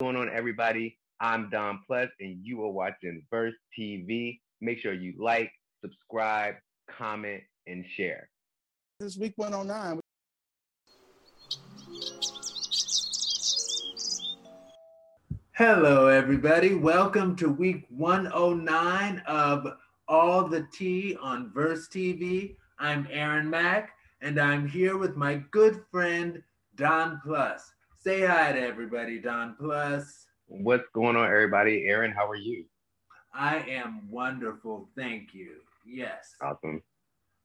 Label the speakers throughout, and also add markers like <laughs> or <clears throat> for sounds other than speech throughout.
Speaker 1: going on, everybody? I'm Don Plus, and you are watching Verse TV. Make sure you like, subscribe, comment, and share.
Speaker 2: This week 109.
Speaker 3: Hello, everybody. Welcome to week 109 of All the Tea on Verse TV. I'm Aaron Mack, and I'm here with my good friend Don Plus. Say hi to everybody, Don Plus.
Speaker 1: What's going on, everybody? Aaron, how are you?
Speaker 3: I am wonderful. Thank you. Yes.
Speaker 1: Awesome.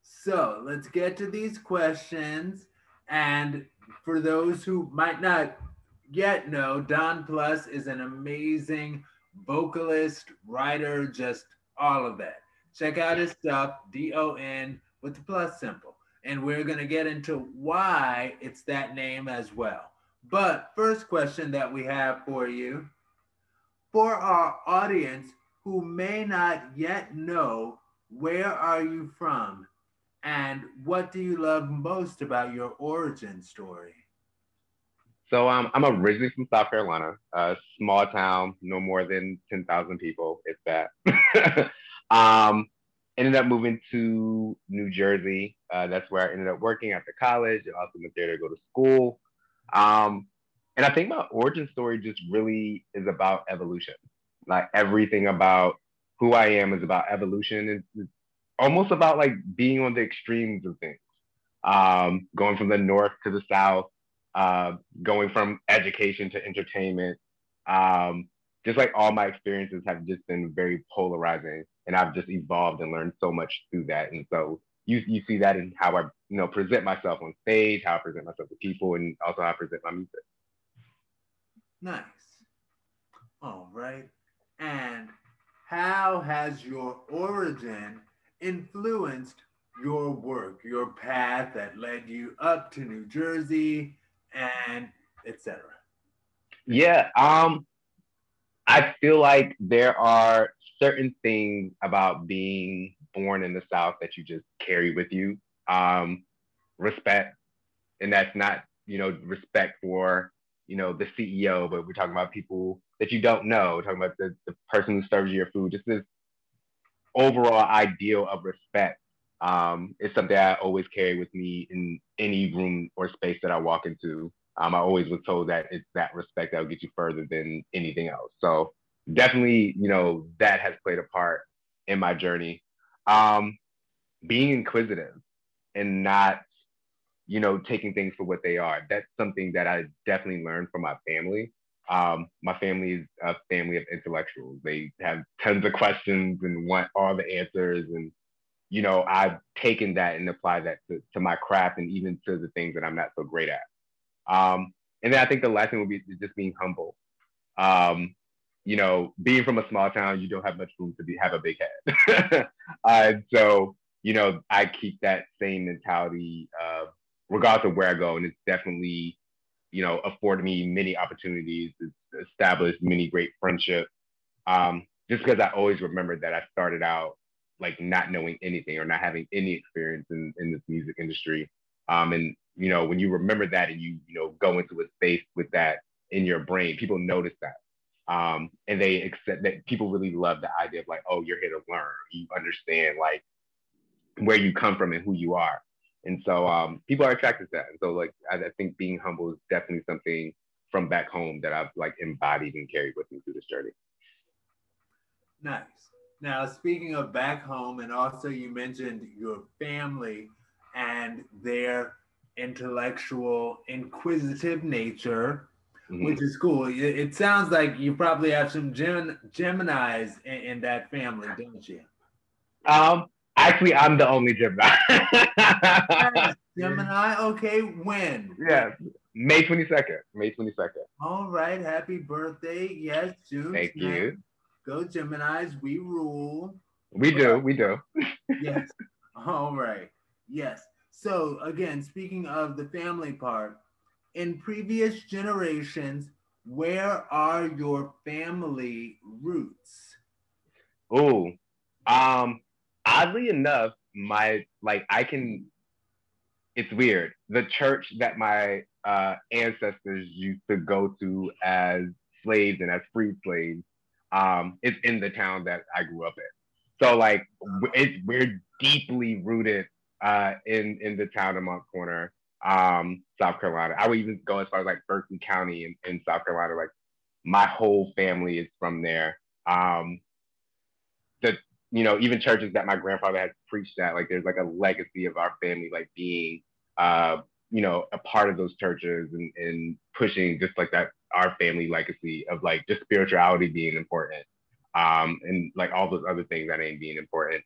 Speaker 3: So let's get to these questions. And for those who might not yet know, Don Plus is an amazing vocalist, writer, just all of that. Check out his stuff, D O N with the plus symbol. And we're going to get into why it's that name as well. But first question that we have for you for our audience who may not yet know where are you from and what do you love most about your origin story?
Speaker 1: So um, I'm originally from South Carolina, a small town, no more than 10,000 people, if that. <laughs> um, ended up moving to New Jersey. Uh, that's where I ended up working after college. I also went there to go to school. Um, and I think my origin story just really is about evolution. Like everything about who I am is about evolution. It's, almost about like being on the extremes of things. Um, going from the north to the south, uh, going from education to entertainment. Um, just like all my experiences have just been very polarizing, and I've just evolved and learned so much through that. And so you you see that in how I you know present myself on stage, how I present myself to people, and also how I present my music.
Speaker 3: Nice. All right. And how has your origin influenced your work, your path that led you up to New Jersey and etc.?
Speaker 1: Yeah, um I feel like there are certain things about being born in the South that you just carry with you. Um, respect, and that's not, you know, respect for, you know, the CEO, but we're talking about people that you don't know, we're talking about the, the person who serves you your food, just this overall ideal of respect um, is something I always carry with me in any room or space that I walk into. Um, I always was told that it's that respect that will get you further than anything else. So definitely, you know, that has played a part in my journey. Um, being inquisitive and not, you know, taking things for what they are. That's something that I definitely learned from my family. Um, my family is a family of intellectuals. They have tons of questions and want all the answers. And, you know, I've taken that and applied that to, to my craft and even to the things that I'm not so great at. Um, and then I think the last thing would be just being humble. Um, you know, being from a small town, you don't have much room to be have a big head. <laughs> uh, so, you know, I keep that same mentality uh, regardless of where I go, and it's definitely, you know, afforded me many opportunities, established many great friendships. Um, just because I always remembered that I started out like not knowing anything or not having any experience in, in this music industry. Um, and you know, when you remember that and you, you know, go into a space with that in your brain, people notice that. Um, and they accept that people really love the idea of like, oh, you're here to learn. You understand like where you come from and who you are. And so um, people are attracted to that. And so like I, I think being humble is definitely something from back home that I've like embodied and carried with me through this journey.
Speaker 3: Nice. Now, speaking of back home, and also you mentioned your family and their intellectual, inquisitive nature, mm-hmm. which is cool. It, it, sounds like you probably have some Gem- Geminis in, in, that family, don't you?
Speaker 1: Um, actually, I'm the only Gemini. <laughs>
Speaker 3: Gemini, okay. When?
Speaker 1: Yeah, May 22nd. May 22nd.
Speaker 3: All right. Happy birthday. Yes, June.
Speaker 1: Thank 10th. you.
Speaker 3: Go Geminis. We rule.
Speaker 1: We do. We do.
Speaker 3: yes. <laughs> All right. Yes. So again, speaking of the family part, in previous generations, where are your family roots?
Speaker 1: Oh, um, oddly enough, my like I can. It's weird. The church that my uh, ancestors used to go to as slaves and as free slaves um, is in the town that I grew up in. So like it, we're deeply rooted uh, in in the town of Moncks Corner, um, South Carolina. I would even go as far as like Berkeley County in, in South Carolina. Like my whole family is from there. Um, the you know even churches that my grandfather had preached at, like there's like a legacy of our family like being uh, you know a part of those churches and, and pushing just like that our family legacy of like just spirituality being important um, and like all those other things that ain't being important.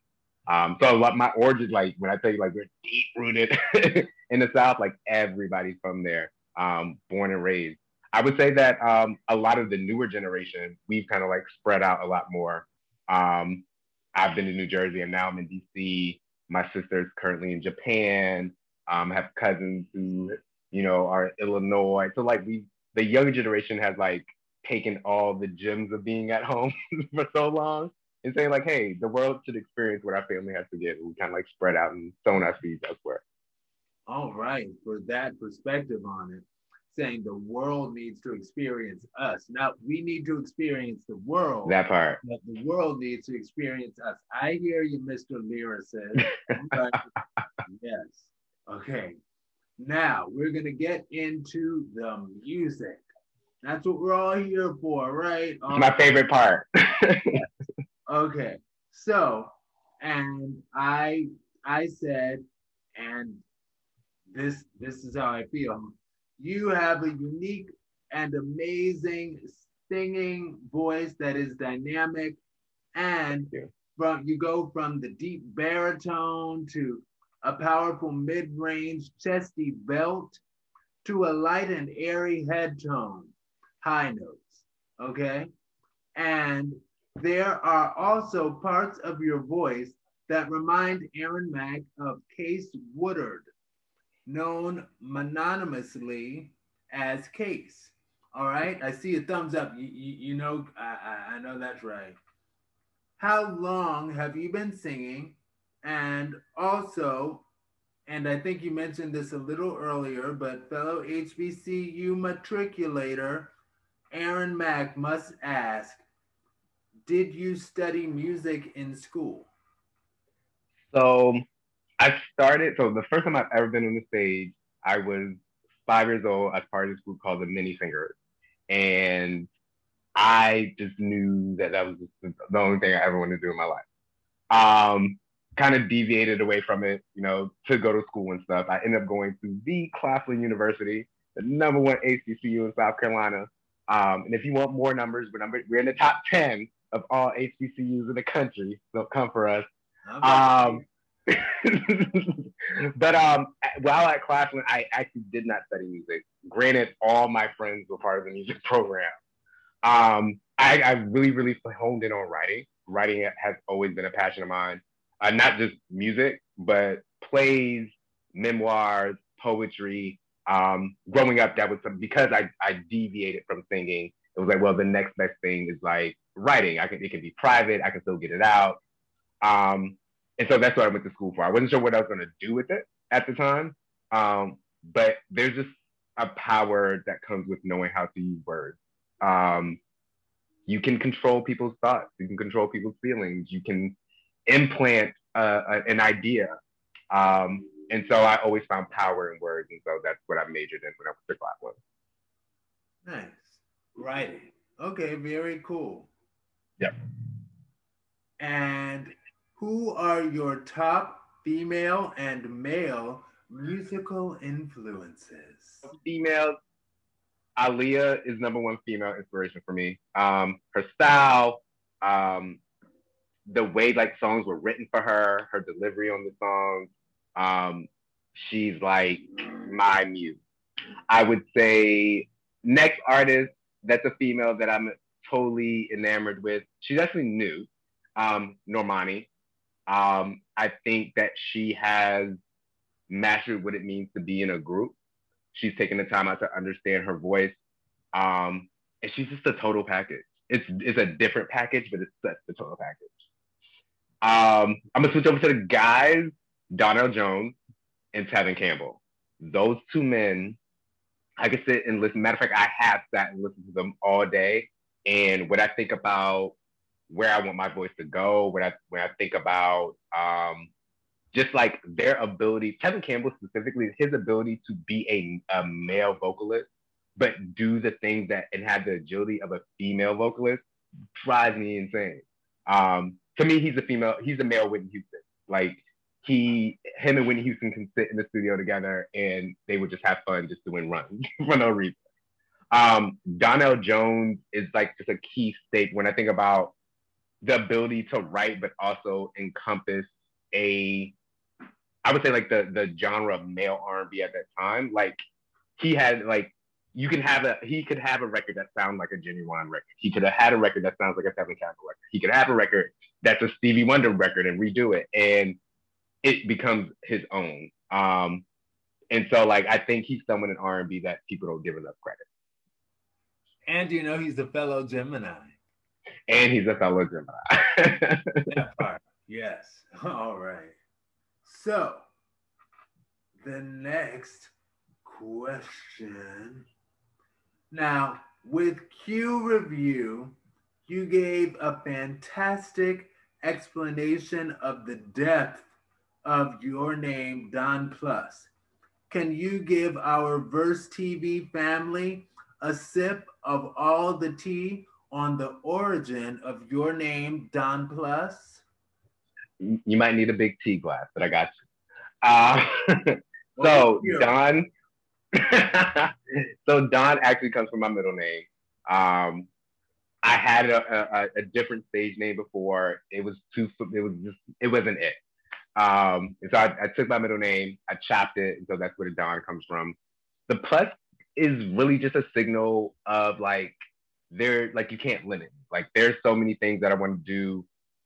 Speaker 1: Um, so like my origin, like when I tell you like we're deep rooted <laughs> in the South, like everybody's from there, um, born and raised. I would say that um, a lot of the newer generation, we've kind of like spread out a lot more. Um, I've been in New Jersey and now I'm in DC. My sister's currently in Japan. Um, I have cousins who, you know, are in Illinois. So like we, the younger generation has like taken all the gems of being at home <laughs> for so long and saying like, hey, the world should experience what our family has to get. And we kind of like spread out and sown our seeds elsewhere.
Speaker 3: All right, for that perspective on it, saying the world needs to experience us. Now we need to experience the world.
Speaker 1: That part.
Speaker 3: But the world needs to experience us. I hear you, Mr. Lyricist. <laughs> yes. Okay. Now we're gonna get into the music. That's what we're all here for, right?
Speaker 1: My um, favorite part.
Speaker 3: Okay. So, and I I said, and this this is how I feel. You have a unique and amazing singing voice that is dynamic and from you go from the deep baritone to a powerful mid-range chesty belt to a light and airy head tone high notes okay and there are also parts of your voice that remind Aaron Mack of Case Woodard, known mononymously as Case. All right, I see a thumbs up. You, you, you know, I, I know that's right. How long have you been singing? And also, and I think you mentioned this a little earlier, but fellow HBCU matriculator Aaron Mack must ask did you study music in school?
Speaker 1: So I started, so the first time I've ever been on the stage, I was five years old as part of a group called the Mini Singers. And I just knew that that was the only thing I ever wanted to do in my life. Um, kind of deviated away from it, you know, to go to school and stuff. I ended up going to the Claflin University, the number one HBCU in South Carolina. Um, and if you want more numbers, we're, number, we're in the top 10 of all HBCUs in the country. They'll come for us. Um, <laughs> but um, while at Claflin, I actually did not study music. Granted, all my friends were part of the music <laughs> program. Um, I, I really, really honed in on writing. Writing has always been a passion of mine. Uh, not just music, but plays, memoirs, poetry. Um, growing up, that was some, because I, I deviated from singing. It was like, well, the next best thing is like writing. I can it can be private. I can still get it out. Um, and so that's what I went to school for. I wasn't sure what I was going to do with it at the time, um, but there's just a power that comes with knowing how to use words. Um, you can control people's thoughts. You can control people's feelings. You can implant uh, an idea. Um, and so I always found power in words, and so that's what I majored in when I was to Claflin.
Speaker 3: Nice writing. Okay, very cool.
Speaker 1: Yep.
Speaker 3: And who are your top female and male musical influences?
Speaker 1: Female, Aaliyah is number one female inspiration for me. Um, her style, um, the way like songs were written for her, her delivery on the songs. Um, she's like my muse. I would say next artist that's a female that I'm totally enamored with. She's actually new, um, Normani. Um, I think that she has mastered what it means to be in a group. She's taken the time out to understand her voice. Um, and she's just a total package. It's it's a different package, but it's a total package. Um, I'm gonna switch over to the guys, Donell Jones and Tevin Campbell. Those two men I could sit and listen. Matter of fact, I have sat and listened to them all day. And when I think about where I want my voice to go, when I when I think about um, just like their ability, Tevin Campbell specifically, his ability to be a, a male vocalist, but do the things that and have the agility of a female vocalist drives me insane. Um, to me, he's a female, he's a male Whitney Houston. Like he, him and Whitney Houston can sit in the studio together and they would just have fun just doing runs <laughs> for no reason. Um, Donell Jones is like just a key stake when I think about the ability to write, but also encompass a, I would say like the the genre of male R&B at that time. Like he had like you can have a he could have a record that sounds like a Ginuwine record. He could have had a record that sounds like a Tevin Campbell record. He could have a record that's a Stevie Wonder record and redo it, and it becomes his own. Um, and so like I think he's someone in R and B that people don't give enough credit.
Speaker 3: And you know he's a fellow Gemini.
Speaker 1: And he's a fellow Gemini. <laughs>
Speaker 3: that part, yes. <laughs> All right. So the next question. Now, with Q Review, you gave a fantastic explanation of the depth of your name, Don Plus. Can you give our Verse TV family a sip of all the tea on the origin of your name, Don Plus?
Speaker 1: You might need a big tea glass, but I got you. Uh, <laughs> so, Don, <laughs> so Don actually comes from my middle name. Um, I had a, a, a, different stage name before. It was too. It was just. It wasn't it. Um, and so I, I, took my middle name. I chopped it, and so that's where the Don comes from. The plus is really just a signal of like there, like you can't limit. Like there's so many things that I want to do,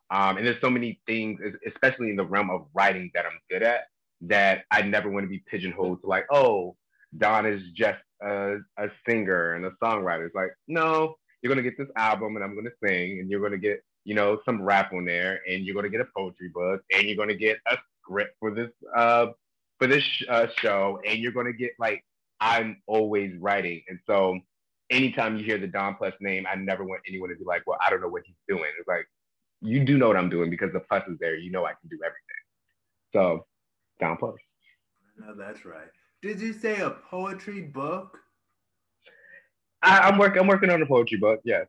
Speaker 1: um, and there's so many things, especially in the realm of writing, that I'm good at. That I never want to be pigeonholed to like, oh, Don is just a, a singer and a songwriter. It's like, no, you're gonna get this album and I'm gonna sing and you're gonna get, you know, some rap on there and you're gonna get a poetry book and you're gonna get a script for this uh for this uh, show and you're gonna get like I'm always writing and so anytime you hear the Don Plus name, I never want anyone to be like, well, I don't know what he's doing. It's like you do know what I'm doing because the plus is there. You know I can do everything. So Don Plus.
Speaker 3: No, that's right. Did you say a poetry book?
Speaker 1: I, am working. I'm working on a poetry book. Yes.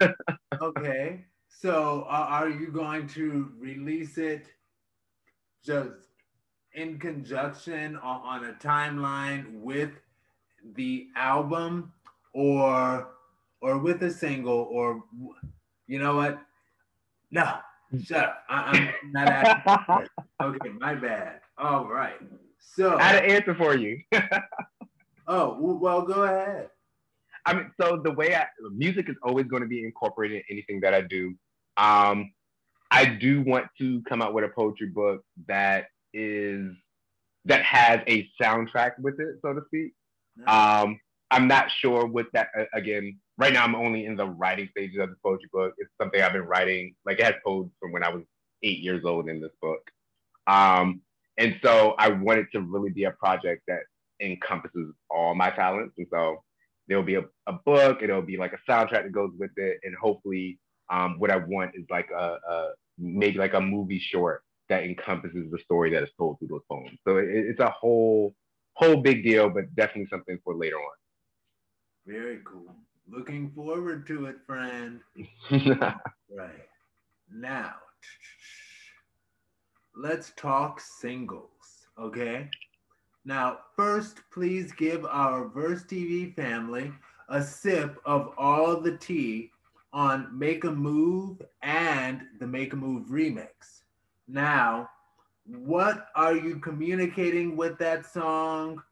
Speaker 1: <laughs>
Speaker 3: okay. So, uh, are you going to release it just in conjunction on, on a timeline with the album, or or with a single, or you know what? No, shut up. I, am not asking. <laughs> okay, my bad. All right. So
Speaker 1: I had an answer for you. <laughs>
Speaker 3: oh well, go ahead.
Speaker 1: I mean, so the way I music is always going to be incorporated in anything that I do. Um, I do want to come out with a poetry book that is that has a soundtrack with it, so to speak. Nice. Um, I'm not sure what that again. Right now, I'm only in the writing stages of the poetry book. It's something I've been writing, like it has poems from when I was eight years old in this book. Um, and so I wanted it to really be a project that encompasses all my talents. And so there'll be a, a book, it'll be like a soundtrack that goes with it. And hopefully um, what I want is like a, a, maybe like a movie short that encompasses the story that is told through those poems. So it, it's a whole, whole big deal, but definitely something for later on.
Speaker 3: Very cool. Looking forward to it, friend. <laughs> right. Now, let's talk singles, okay? Now, first, please give our Verse TV family a sip of all the tea on Make a Move and the Make a Move remix. Now, what are you communicating with that song?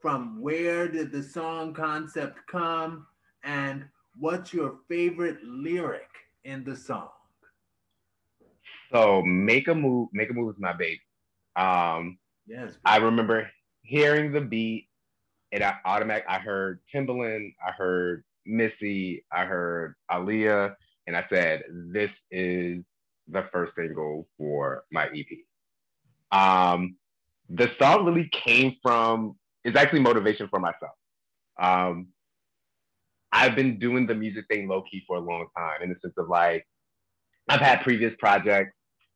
Speaker 3: From where did the song concept come? And what's your favorite lyric in the song?
Speaker 1: So make a move, make a move is my baby. Um, yes. I remember hearing the beat, and I automatic. I heard Timbaland, I heard Missy, I heard Aaliyah, and I said, "This is the first single for my EP." Um, the song really came from. It's actually motivation for myself. Um, I've been doing the music thing low key for a long time in the sense of like, I've had previous projects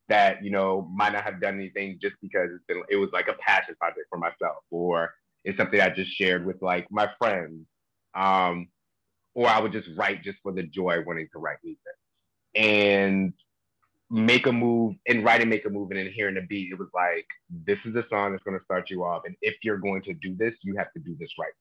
Speaker 1: that you know might not have done anything just because it's been it was like a passion project for myself or it's something I just shared with like my friends. Um, or I would just write just for the joy of wanting to write music. And make a move and write and make a move and then hearing the beat, it was like, this is the song that's going to start you off. And if you're going to do this, you have to do this right.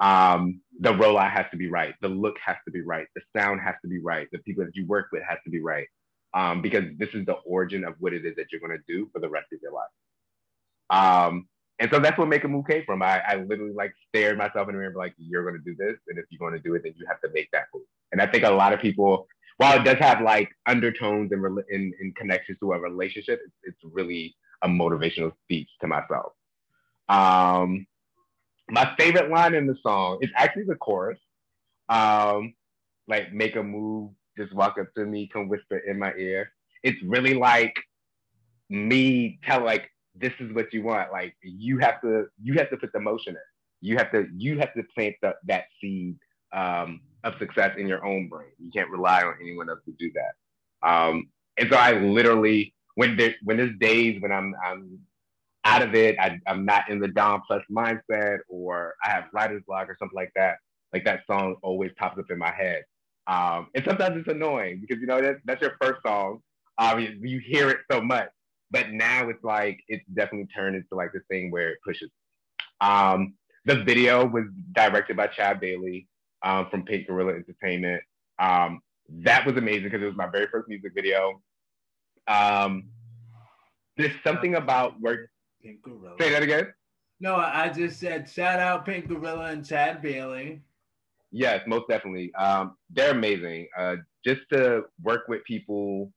Speaker 1: Um, the rollout has to be right. The look has to be right. The sound has to be right. The people that you work with has to be right. Um, because this is the origin of what it is that you're going to do for the rest of your life. Um, and so that's what Make a Move came from. I, I literally like stared myself in the mirror like, you're going to do this. And if you're going to do it, then you have to make that move. And I think a lot of people, while it does have like undertones and, in, in connections to a relationship, it's, it's really a motivational speech to myself. Um, my favorite line in the song is actually the chorus. Um, like, make a move, just walk up to me, come whisper in my ear. It's really like me tell like this is what you want. Like you have to you have to put the motion in. You have to you have to plant the, that seed um, of success in your own brain. You can't rely on anyone else to do that. Um, and so I literally when there when there's days when I'm I'm out of it, I, I'm not in the Don Plus mindset, or I have writer's block or something like that. Like that song always pops up in my head. Um, and sometimes it's annoying because you know that's that's your first song. Um, you, you hear it so much, but now it's like it's definitely turned into like this thing where it pushes. Um, the video was directed by Chad Bailey um, from Pink Gorilla Entertainment. Um, that was amazing because it was my very first music video. Um, there's something about work.
Speaker 3: Pink Gorilla.
Speaker 1: Say that again.
Speaker 3: No, I just said shout out Pink Gorilla and Chad Bailey.
Speaker 1: Yes, most definitely. Um, they're amazing. Uh, just to work with people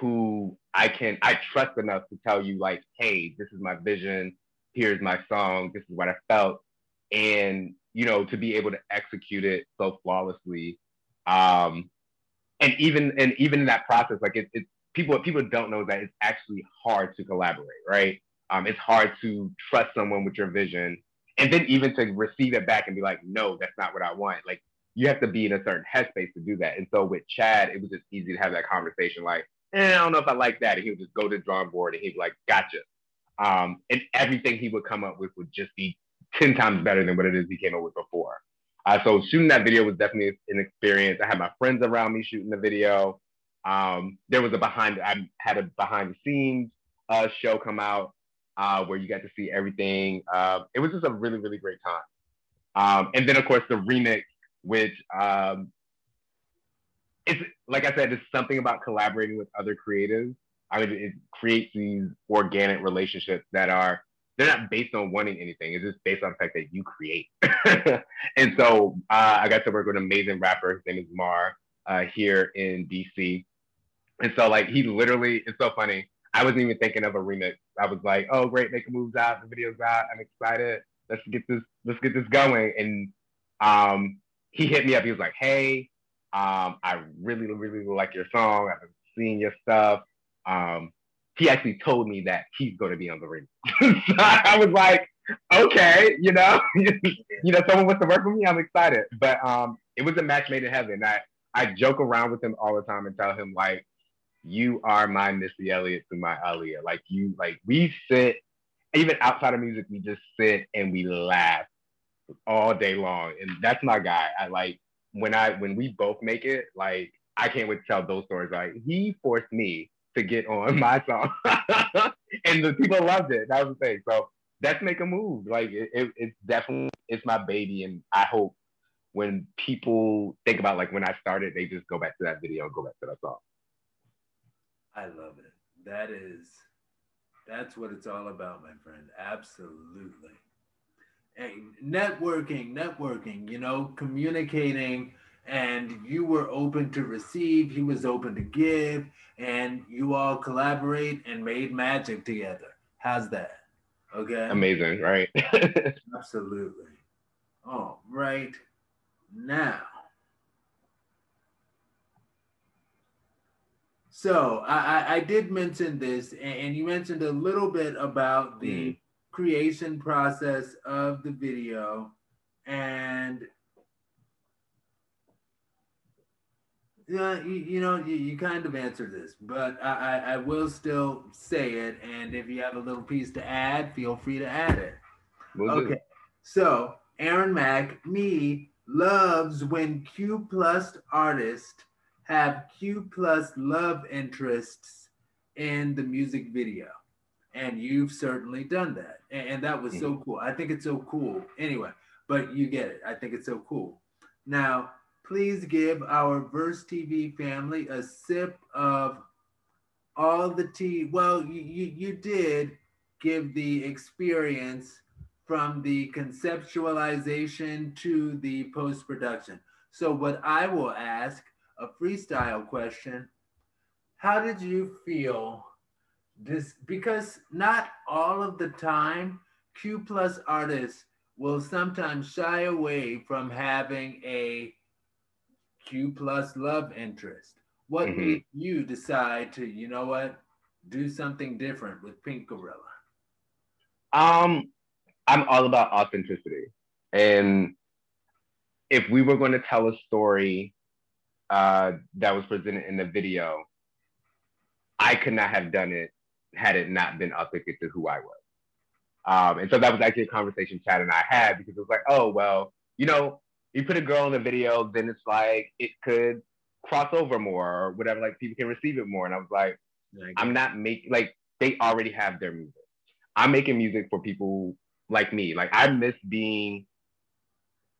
Speaker 1: who I can I trust enough to tell you like, hey, this is my vision, here's my song, this is what I felt, and you know to be able to execute it so flawlessly, um, and even and even in that process, like it's it, people people don't know that it's actually hard to collaborate, right? Um, it's hard to trust someone with your vision, and then even to receive it back and be like, no, that's not what I want. Like you have to be in a certain headspace to do that. And so with Chad, it was just easy to have that conversation, like, eh, I don't know if I like that. And he would just go to the drawing board and he'd be like, gotcha. Um, and everything he would come up with would just be 10 times better than what it is he came up with before. Uh, so shooting that video was definitely an experience. I had my friends around me shooting the video. Um, there was a behind, I had a behind the scenes uh, show come out uh, where you got to see everything. Uh, it was just a really, really great time. Um, and then of course the remix, which um, it's like I said, it's something about collaborating with other creatives. I mean, it creates these organic relationships that are they're not based on wanting anything. It's just based on the fact that you create. <laughs> and so uh, I got to work with an amazing rapper. His name is Mar uh, here in DC. And so like he literally, it's so funny. I wasn't even thinking of a remix. I was like, oh great, make a moves out, the video's out. I'm excited. Let's get this, let's get this going. And um, he hit me up. He was like, hey, um, I really, really like your song. I've been seeing your stuff. Um, he actually told me that he's going to be on the radio. <laughs> so I was like, okay, you know, <laughs> you know, someone wants to work with me. I'm excited. But um, it was a match made in heaven. I I joke around with him all the time and tell him like, you are my Missy Elliott to my Aaliyah. Like you, like we sit, even outside of music, we just sit and we laugh all day long, and that's my guy. I like when I when we both make it, like I can't wait to tell those stories. Like he forced me to get on <laughs> my song, <laughs> and the people loved it. That was the thing. So let's make a move. Like it, it, it's definitely it's my baby, and I hope when people think about like when I started, they just go back to that video and go back to that song.
Speaker 3: I love it. That is that's what it's all about, my friend. Absolutely networking, networking, you know, communicating, and you were open to receive, he was open to give, and you all collaborate and made magic together. How's that? Okay.
Speaker 1: Amazing, right? <laughs>
Speaker 3: Absolutely. All right. Now, so I, I did mention this, and you mentioned a little bit about the mm creation process of the video. and yeah, you, you know, you, you kind of answered this, but I, I, I will still say it. And if you have a little piece to add, feel free to add it.
Speaker 1: We'll.
Speaker 3: Okay. So Aaron Mack, me loves when Q plus artists have Q plus love interests in the music video. And you've certainly done that. And, and that was so mm-hmm. cool. I think it's so cool. Anyway, but you get it. I think it's so cool. Now, please give our Verse TV family a sip of all the tea. Well, you, you, you did give the experience from the conceptualization to the post production. So, what I will ask a freestyle question How did you feel this? Because not all of the time, Q plus artists will sometimes shy away from having a Q plus love interest. What
Speaker 1: Mhm.
Speaker 3: made you decide to, you know what, do something different with Pink Gorilla?
Speaker 1: Um, I'm all about authenticity. And if we were going to tell a story uh, that was presented in the video, I could not have done it had it not been authentic to who I was. Um, and so that was actually a conversation Chad and I had because it was like, oh, well, you know, you put a girl in the video, then it's like it could cross over more or whatever, like people can receive it more. And I was like, I'm not making like they already have their music. I'm making music for people like me. Like I miss being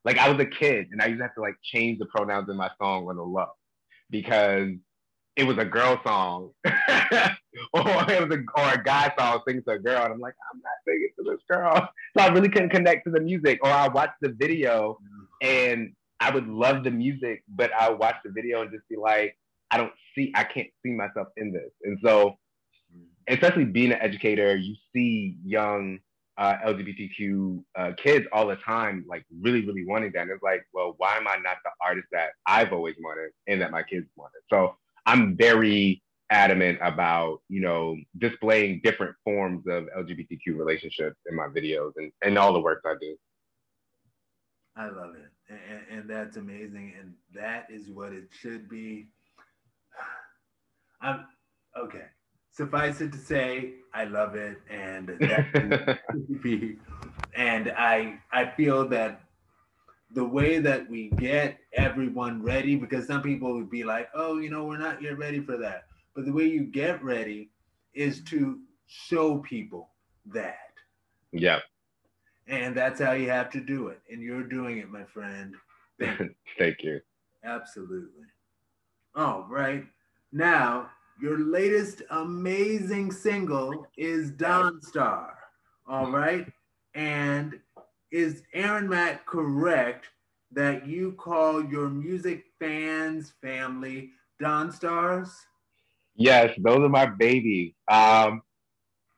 Speaker 1: like I was a kid and I used to have to like change the pronouns in my song on the low because it was a girl song <laughs> <laughs> or it was a or a guy song singing to a girl and I'm like I'm not singing to this girl. <laughs> So I really couldn't connect to the music. Or I watched the video and I would love the music but I watch the video and just be like I don't see I can't see myself in this. And so especially being an educator, you see young uh, LGBTQ uh, kids all the time, like really, really wanting that. And it's like, well, why am I not the artist that I've always wanted and that my kids wanted? So I'm very adamant about, you know, displaying different forms of LGBTQ relationships in my videos and, and all the work I do.
Speaker 3: I love it. And, and that's amazing. And that is what it should be. <sighs> I'm okay. Suffice it to say, I love it. And that <laughs> be. And I I feel that the way that we get everyone ready, because some people would be like, oh, you know, we're not yet ready for that. But the way you get ready is to show people that.
Speaker 1: yeah,
Speaker 3: And that's how you have to do it. And you're doing it, my friend. Thank you. <laughs>
Speaker 1: thank you.
Speaker 3: Absolutely. All right. Now, your latest amazing single is Dawn Star. All right. And is Aaron Mack correct that you call your music fans family Dawn Stars?
Speaker 1: Yes, those are my babies. Um,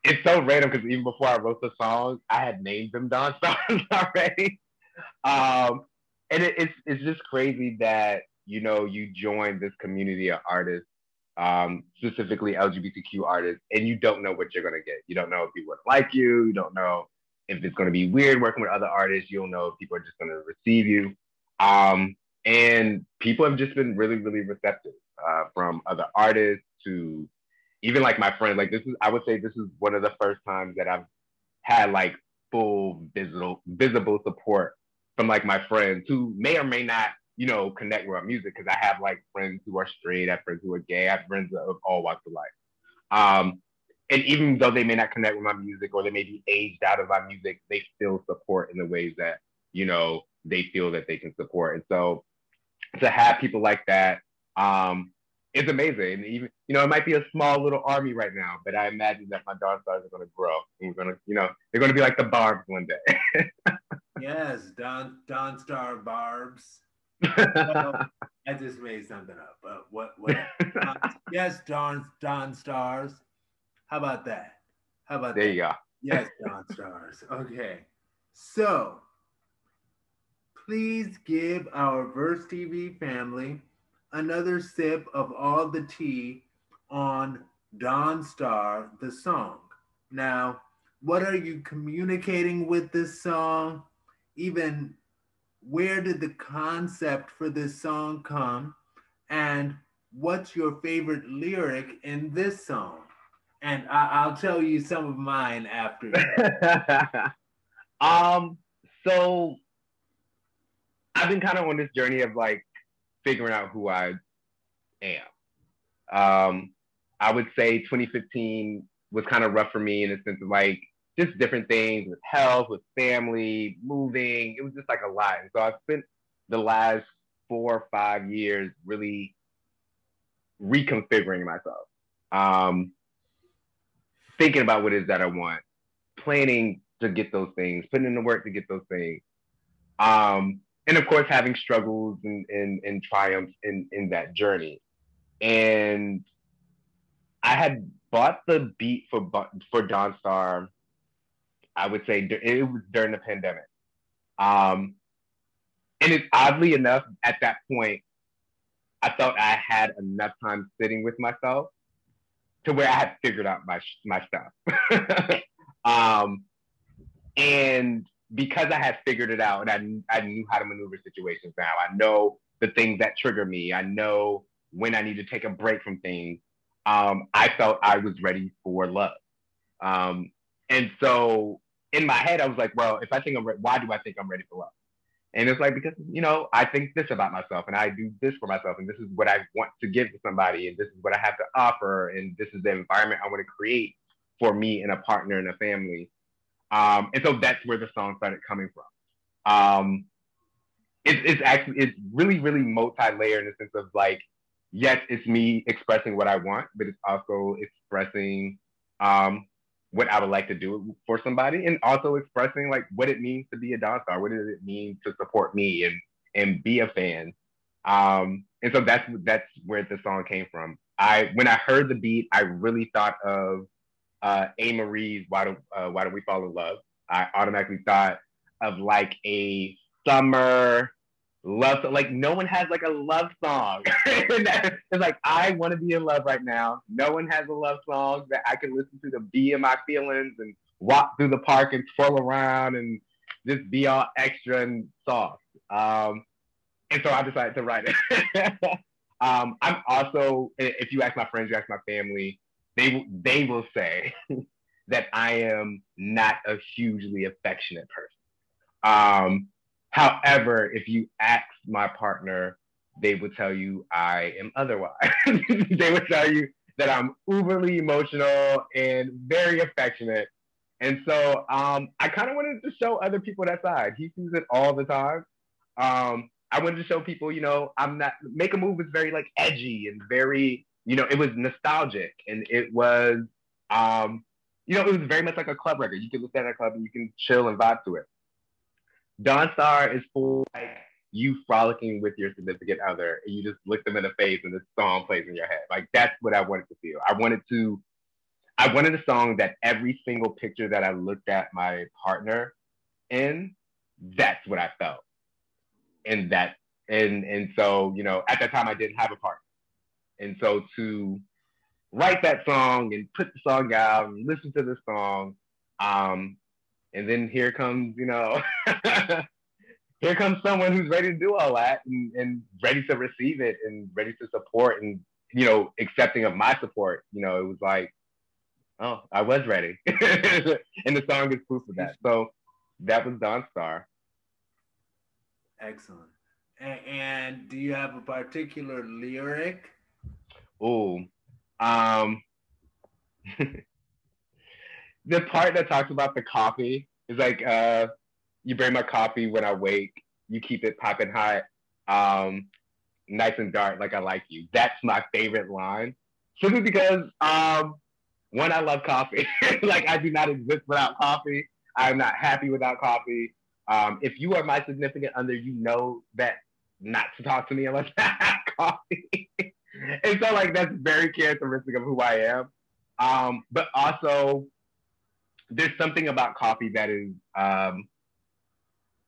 Speaker 1: it's so random because even before I wrote the song, I had named them Don <laughs> Stars already. Um, and it, it's it's just crazy that you know you join this community of artists, um, specifically LGBTQ artists, and you don't know what you're gonna get. You don't know if people like you. You don't know if it's gonna be weird working with other artists. You don't know if people are just gonna receive you. Um, and people have just been really, really receptive uh, from other artists to even like my friends. Like this is, I would say, this is one of the first times that I've had like full visible, visible support from like my friends who may or may not, you know, connect with music. Because I have like friends who are straight, I have friends who are gay, I have friends of all walks of life. Um, and even though they may not connect with my music or they may be aged out of my music, they still support in the ways that you know they feel that they can support. And so to have people like that um, is amazing. And even you know, it might be a small little army right now, but I imagine that my Dawn Stars are going to grow. And we're going to, you know, they're going to be like the Barbs one day. <laughs>
Speaker 3: Yes, Don Don Star Barbs. Well, <laughs> I just made something up. But what what <laughs> yes, Don Don Stars. How about that? How about
Speaker 1: there
Speaker 3: that?
Speaker 1: you go.
Speaker 3: Yes, Don Stars. Okay. So please give our Verse TV family another sip of all the tea on Dawn Star, the song. Now, what are you communicating with this song? Even where did the concept for this song come? And what's your favorite lyric in this song? And I- will tell you some of mine after. <laughs>
Speaker 1: um, so I've been kind of on this journey of like figuring out who I am. Um, I would say 2015 was kind of rough for me in the sense of like just different things with health, with family, moving. It was just like a lot. So I spent the last four or five years really reconfiguring myself, um, thinking about what is that I want, planning to get those things, putting in the work to get those things. Um, and of course, having struggles and, and, and triumphs in, in that journey. And I had bought the beat for for Dawnstar I would say it was during the pandemic. Um, and it, oddly enough, at that point, I felt I had enough time sitting with myself to where I had figured out my my stuff. <laughs> um, and because I had figured it out and I, I knew how to maneuver situations now, I know the things that trigger me. I know when I need to take a break from things. Um, I felt I was ready for love. Um, and so in my head, I was like, well, if I think I'm why do I think I'm ready for love? And it's like, because, you know, I think this about myself and I do this for myself and this is what I want to give to somebody and this is what I have to offer and this is the environment I want to create for me and a partner and a family. Um, and so that's where the song started coming from. Um, it's, it's actually, it's really, really multi-layered in the sense of like, yes, it's me expressing what I want, but it's also expressing um, what I would like to do for somebody and also expressing like what it means to be a Dawn Star. What does it mean to support me and and be a fan? Um, and so that's that's where the song came from. I when I heard the beat, I really thought of uh, Amerie's "Why Do uh, Why Don't We Fall in Love." I automatically thought of like a summer love like no one has like a love song. <laughs> It's like i want to be in love right now. No one has a love song that i can listen to to be in my feelings and walk through the park and twirl around and just be all extra and soft. Um, and so i decided to write it. <laughs> Um, i'm also if you ask my friends you ask my family they they will say <laughs> that i am not a hugely affectionate person um, However, if you ask my partner, they would tell you I am otherwise. <laughs> they would tell you that I'm uberly emotional and very affectionate. And so um, I kind of wanted to show other people that side. He sees it all the time. Um, I wanted to show people, you know, I'm not, Make a Move was very like edgy and very, you know, it was nostalgic and it was, um, you know, it was very much like a club record. You can listen at a club and you can chill and vibe to it. Dawnstar is for like you frolicking with your significant other and you just look them in the face and this song plays in your head. Like that's what I wanted to feel. I wanted to I wanted a song that every single picture that I looked at my partner in, that's what I felt. And that and and so, you know, at that time I didn't have a partner. And so to write that song and put the song out and listen to the song, um, and then here comes, you know, <laughs> here comes someone who's ready to do all that and, and ready to receive it and ready to support and, you know, accepting of my support. You know, it was like, oh, I was ready. <laughs> and the song is proof of that. So that was Dawnstar.
Speaker 3: Excellent. And do you have a particular lyric?
Speaker 1: Oh, um, <laughs> the part that talks about the coffee is like, uh, you bring my coffee when I wake, you keep it popping hot, um, nice and dark, like I like you. That's my favorite line. Simply because, um, one, I love coffee. <laughs> like I do not exist without coffee. I'm not happy without coffee. Um, if you are my significant other, you know that not to talk to me unless <laughs> I have coffee. <laughs> and so like that's very characteristic of who I am. Um, but also there's something about coffee that is um,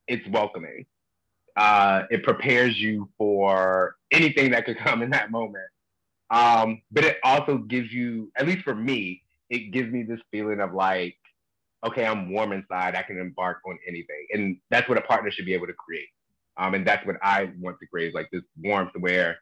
Speaker 1: it's welcoming. Uh, it prepares you for anything that could come in that moment. Um, but it also gives you, at least for me, it gives me this feeling of like, okay, I'm warm inside. I can embark on anything, and that's what a partner should be able to create. Um, and that's what I want to create, like this warmth where,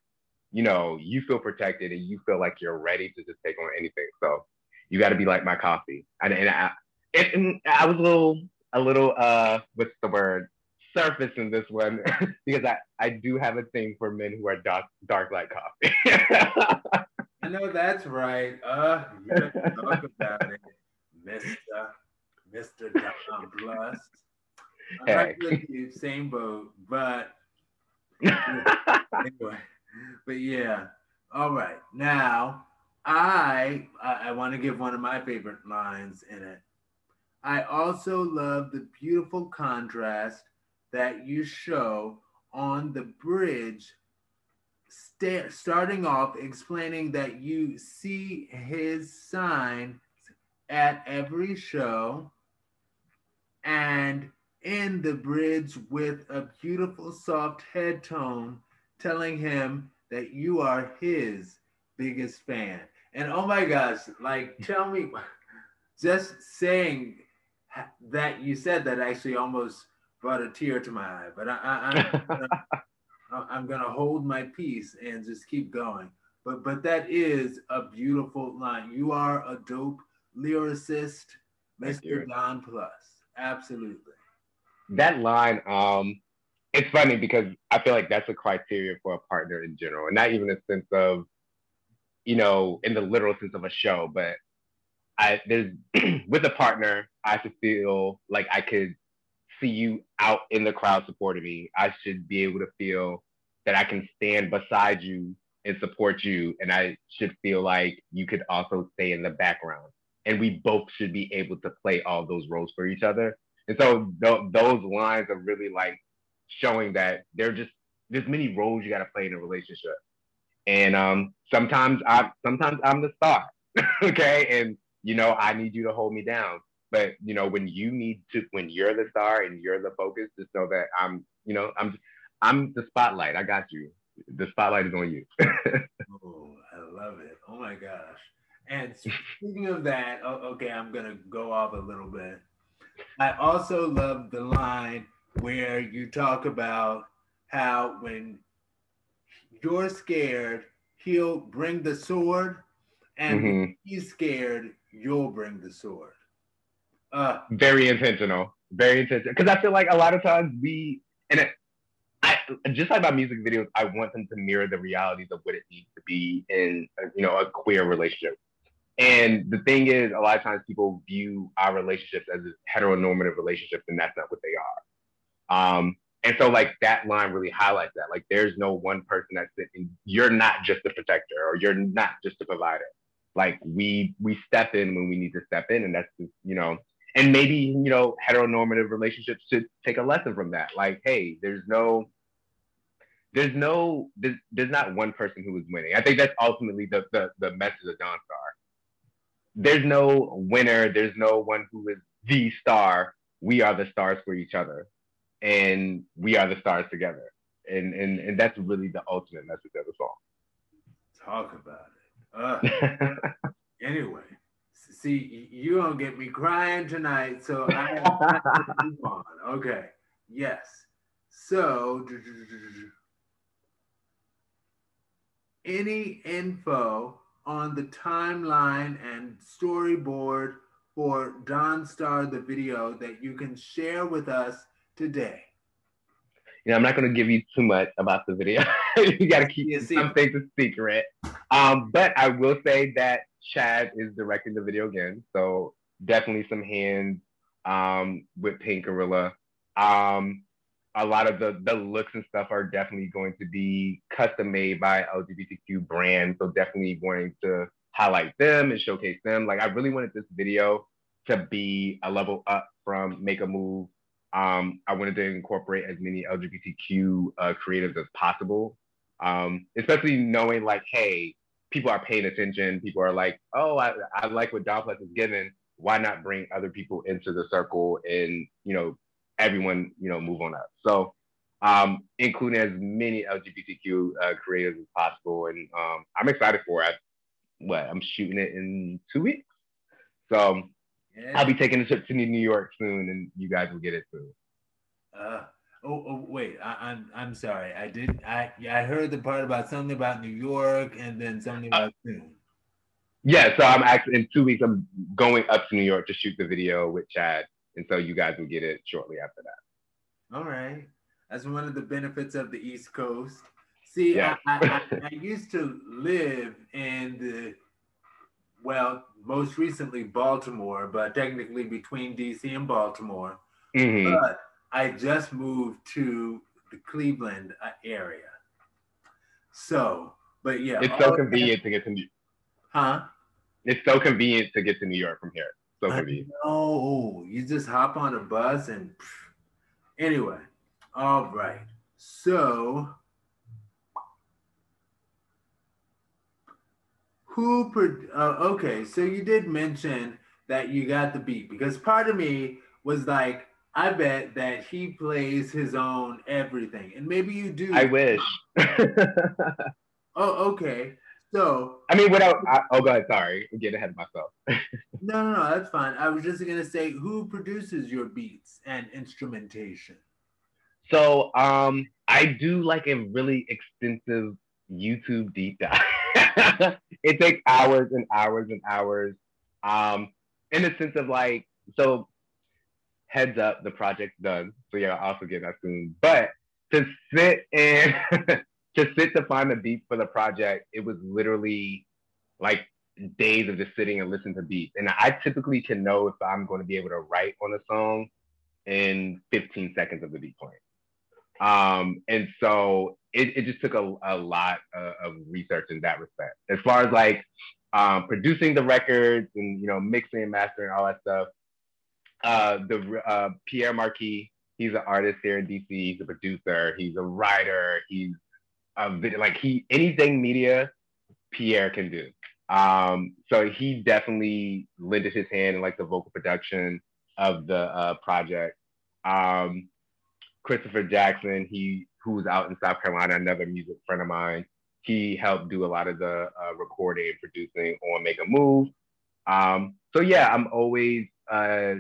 Speaker 1: you know, you feel protected and you feel like you're ready to just take on anything. So you got to be like my coffee. And, and I, and, I was a little, a little, uh, what's the word? Surface in this one <laughs> because I, I do have a thing for men who are dark, dark like coffee. <laughs>
Speaker 3: I know that's right. Uh, you talk about it, Mister Mister Don Plus. I'm
Speaker 1: Hey.
Speaker 3: not with you, same boat, but <laughs> anyway, <laughs> but yeah. All right, now I I, I want to give one of my favorite lines in it. I also love the beautiful contrast that you show on the bridge, sta- starting off explaining that you see his sign at every show and in the bridge with a beautiful soft head tone telling him that you are his biggest fan. And oh my gosh, like tell me just saying that you said that actually almost brought a tear to my eye, but I, I, I'm, <laughs> gonna, I'm gonna hold my peace and just keep going. But but that is a beautiful line. You are a dope lyricist, Mr. Don Plus. Absolutely.
Speaker 1: that line, um, it's funny because I feel like that's a criteria for a partner in general, and not even a sense of, you know, in the literal sense of a show, but I there's <clears throat> with a partner, I should feel like I could see you out in the crowd supporting me. I should be able to feel that I can stand beside you and support you, and I should feel like you could also stay in the background, and we both should be able to play all those roles for each other. And so th- those lines are really like showing that they're just there's many roles you got to play in a relationship. And um, sometimes I sometimes I'm the star, <laughs> okay, and you know I need you to hold me down. But you know when you need to, when you're the star and you're the focus, just know that I'm, you know, I'm, I'm the spotlight. I got you. The spotlight is on you. <laughs>
Speaker 3: Oh, I love it. Oh my gosh. And speaking of that, okay, I'm to go off a little bit. I also love the line where you talk about how when you're scared, he'll bring the sword, and
Speaker 1: Mhm.
Speaker 3: he's scared, you'll bring the sword. Uh,
Speaker 1: very intentional, very intentional. Because I feel like a lot of times we, and it, I just like my music videos, I want them to mirror the realities of what it needs to be in, a, you know, a queer relationship. And the thing is, a lot of times people view our relationships as heteronormative relationships, and that's not what they are. Um, and so, like that line really highlights that. Like, there's no one person that's sitting. You're not just a protector, or you're not just a provider. Like we we step in when we need to step in, and that's just you know and maybe you know heteronormative relationships should take a lesson from that like hey there's no there's no there's, there's not one person who is winning i think that's ultimately the the, the message of Don Star there's no winner there's no one who is the star we are the stars for each other and we are the stars together and and, and that's really the ultimate message of the song.
Speaker 3: talk about it. Uh, <laughs> anyway, see, you don't get me crying tonight, so I move on. Okay, yes. So, any info on the timeline and storyboard for Don Star the video that you can share with us today?
Speaker 1: you know, I'm not going to give you too much about the video. <laughs> you got to keep
Speaker 3: see.
Speaker 1: some things a secret. Um, but I will say that Chad is directing the video again, so definitely some hands um, with Pink Gorilla. Um, a lot of the the looks and stuff are definitely going to be custom made by LGBTQ brands, so definitely wanting to highlight them and showcase them. Like I really wanted this video to be a level up from Make a Move um, I wanted to incorporate as many LGBTQ uh, creatives as possible, um, especially knowing like, hey, people are paying attention. People are like, oh, I, I like what Don Plus is giving. Why not bring other people into the circle and you know everyone you know move on up? So um, including as many LGBTQ uh, creators as possible, and um, I'm excited for it. What I'm shooting it in two weeks, so
Speaker 3: Yeah.
Speaker 1: I'll be taking a trip to New York soon, and you guys will get it soon.
Speaker 3: Uh, Oh, oh wait, I, I'm I'm sorry. I did I I heard the part about something about New York and then something
Speaker 1: Uh,
Speaker 3: about soon.
Speaker 1: Yeah, so I'm actually in two weeks. I'm going up to New York to shoot the video with Chad, and so you guys will get it shortly after that.
Speaker 3: All right. That's one of the benefits of the East Coast. See,
Speaker 1: Yeah.
Speaker 3: I, I, I used to live in the, well, most recently Baltimore, but technically between DC and Baltimore.
Speaker 1: Mhm.
Speaker 3: But I just moved to the Cleveland uh, area. So, but yeah.
Speaker 1: It's so
Speaker 3: of that-
Speaker 1: convenient to get to New.
Speaker 3: Huh?
Speaker 1: It's so convenient to get to New York from here. So convenient.
Speaker 3: No, you just hop on a bus and anyway. All right. So who pro- uh, okay, so you did mention that you got the beat because part of me was like I bet that he plays his own everything. And maybe you do.
Speaker 1: I wish. <laughs>
Speaker 3: Oh, okay. So
Speaker 1: I mean, without. I, oh, god. Sorry, I'm getting ahead of myself. <laughs>
Speaker 3: No, no, no, that's fine. I was just gonna say, who produces your beats and instrumentation?
Speaker 1: So, um, I do like a really extensive YouTube deep dive. <laughs> it takes hours and hours and hours. Um, in the sense of like, so heads up, the project's done. So yeah, I'll also get that soon. But to sit and <laughs> to sit to find the beats for the project, it was literally like days of just sitting and listening to beats. And I typically can know if I'm going to be able to write on a song in 15 seconds of the beat playing. Um, and so it, it just took a, a lot of, of research in that respect. As far as like um, producing the records and you know mixing and mastering all that stuff, uh, the uh, Pierre Marquis, he's an artist here in DC. He's a producer. He's a writer. He's a vid- like he anything media, Pierre can do. Um, so he definitely lended his hand in like the vocal production of the uh, project. Um, Christopher Jackson, he who's out in South Carolina, another music friend of mine. He helped do a lot of the uh, recording and producing on Make a Move. Um, so yeah, I'm always. Uh,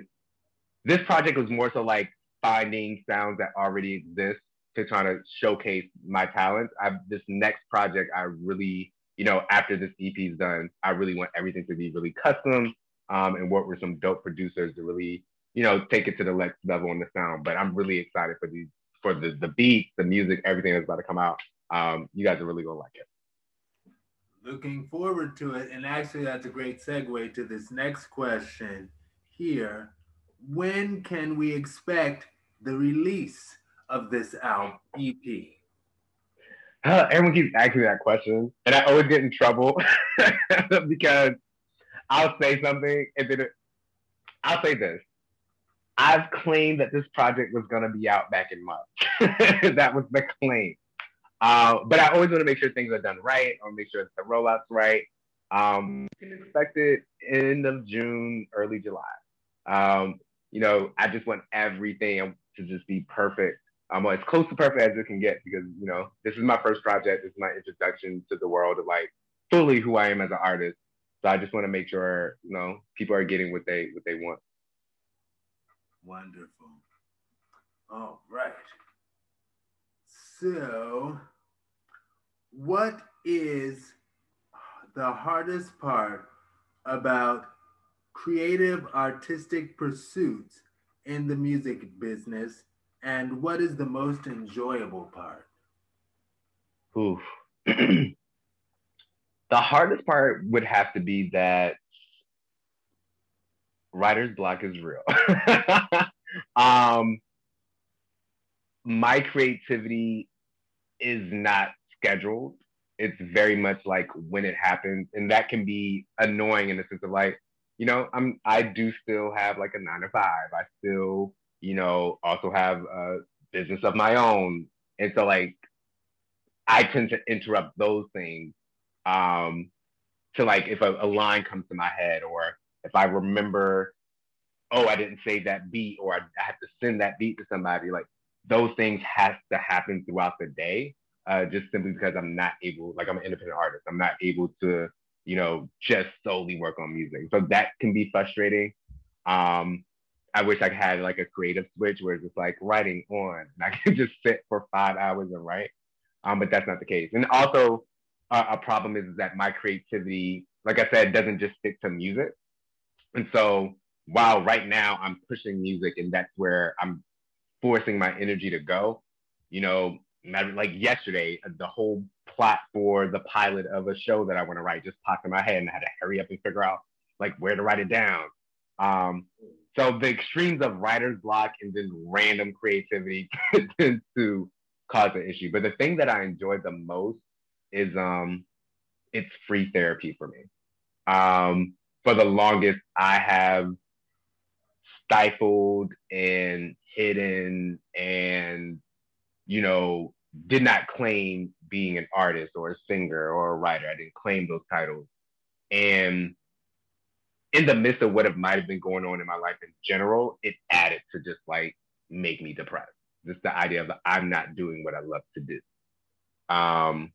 Speaker 1: this project was more so like finding sounds that already exist to try to showcase my talents. I this next project, I really, you know, after this EP is done, I really want everything to be really custom um, and work with some dope producers to really you know, take it to the next level on the sound. But I'm really excited for these, for the the beats, the music, everything that's about to come out. Um, you guys are really gonna like it.
Speaker 3: Looking forward to it. And actually, that's a great segue to this next question here. When can we expect the release of this album EP?
Speaker 1: Uh, <sighs> everyone keeps asking that question, and I always get in trouble <laughs> because I'll say something and then it, I'll say this. I've claimed that this project was gonna be out back in March. <laughs> that was the claim. Uh, but I always want to make sure things are done right. I want to make sure that the rollout's right. Um, you can expect it end of June, early July. Um, you know, I just want everything to just be perfect. Um, as close to perfect as it can get because you know this is my first project. This is my introduction to the world of like fully who I am as an artist. So I just want to make sure you know people are getting what they what they want.
Speaker 3: Wonderful. All right. So, what is the hardest part about creative artistic pursuits in the music business, and what is the most enjoyable part?
Speaker 1: Oof. <clears throat> the hardest part would have to be that writer's block is real. <laughs> um, my creativity is not scheduled. It's very much like when it happens, and that can be annoying in the sense of like, you know, I'm I do still have like a nine to five. I still, you know, also have a business of my own, and so like, I tend to interrupt those things um, to like if a, a line comes to my head or if I remember, oh, I didn't save that beat, or I, I have to send that beat to somebody, like those things have to happen throughout the day, uh, just simply because I'm not able, like I'm an independent artist, I'm not able to, you know, just solely work on music. So that can be frustrating. Um, I wish I had like a creative switch where it's just like writing on and I <laughs> can just sit for five hours and write. Um, but that's not the case. And also, uh, a problem is that my creativity, like I said, doesn't just stick to music. And so, while right now I'm pushing music and that's where I'm forcing my energy to go, you know, like yesterday, the whole plot for the pilot of a show that I want to write just popped in my head and I had to hurry up and figure out like where to write it down. Um, so the extremes of writer's block and then random creativity <laughs> tends to cause an issue. But the thing that I enjoy the most is um, it's free therapy for me. Um, for the longest, I have stifled and hidden and you know did not claim being an artist or a singer or a writer. I didn't claim those titles. And in the midst of what might have been going on in my life in general, it added to just like make me depressed. Just the idea of I'm not doing what I love to do. Um,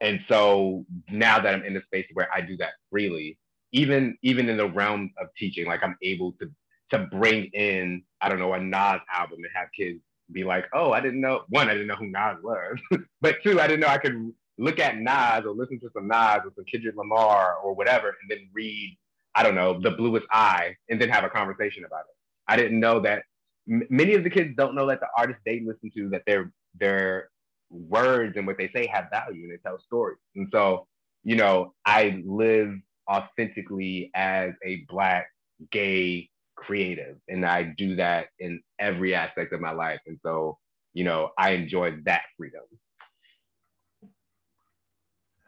Speaker 1: and so now that I'm in a space where I do that freely, even even in the realm of teaching, like I'm able to to bring in I don't know a Nas album and have kids be like, oh, I didn't know one, I didn't know who Nas was, <laughs> but two, I didn't know I could look at Nas or listen to some Nas or some Kendrick Lamar or whatever, and then read I don't know, the bluest eye, and then have a conversation about it. I didn't know that m- many of the kids don't know that the artists they listen to that their their words and what they say have value and they tell stories. And so, you know, I live authentically as a black gay creative, and I do that in every aspect of my life. And so, you know, I enjoy that freedom.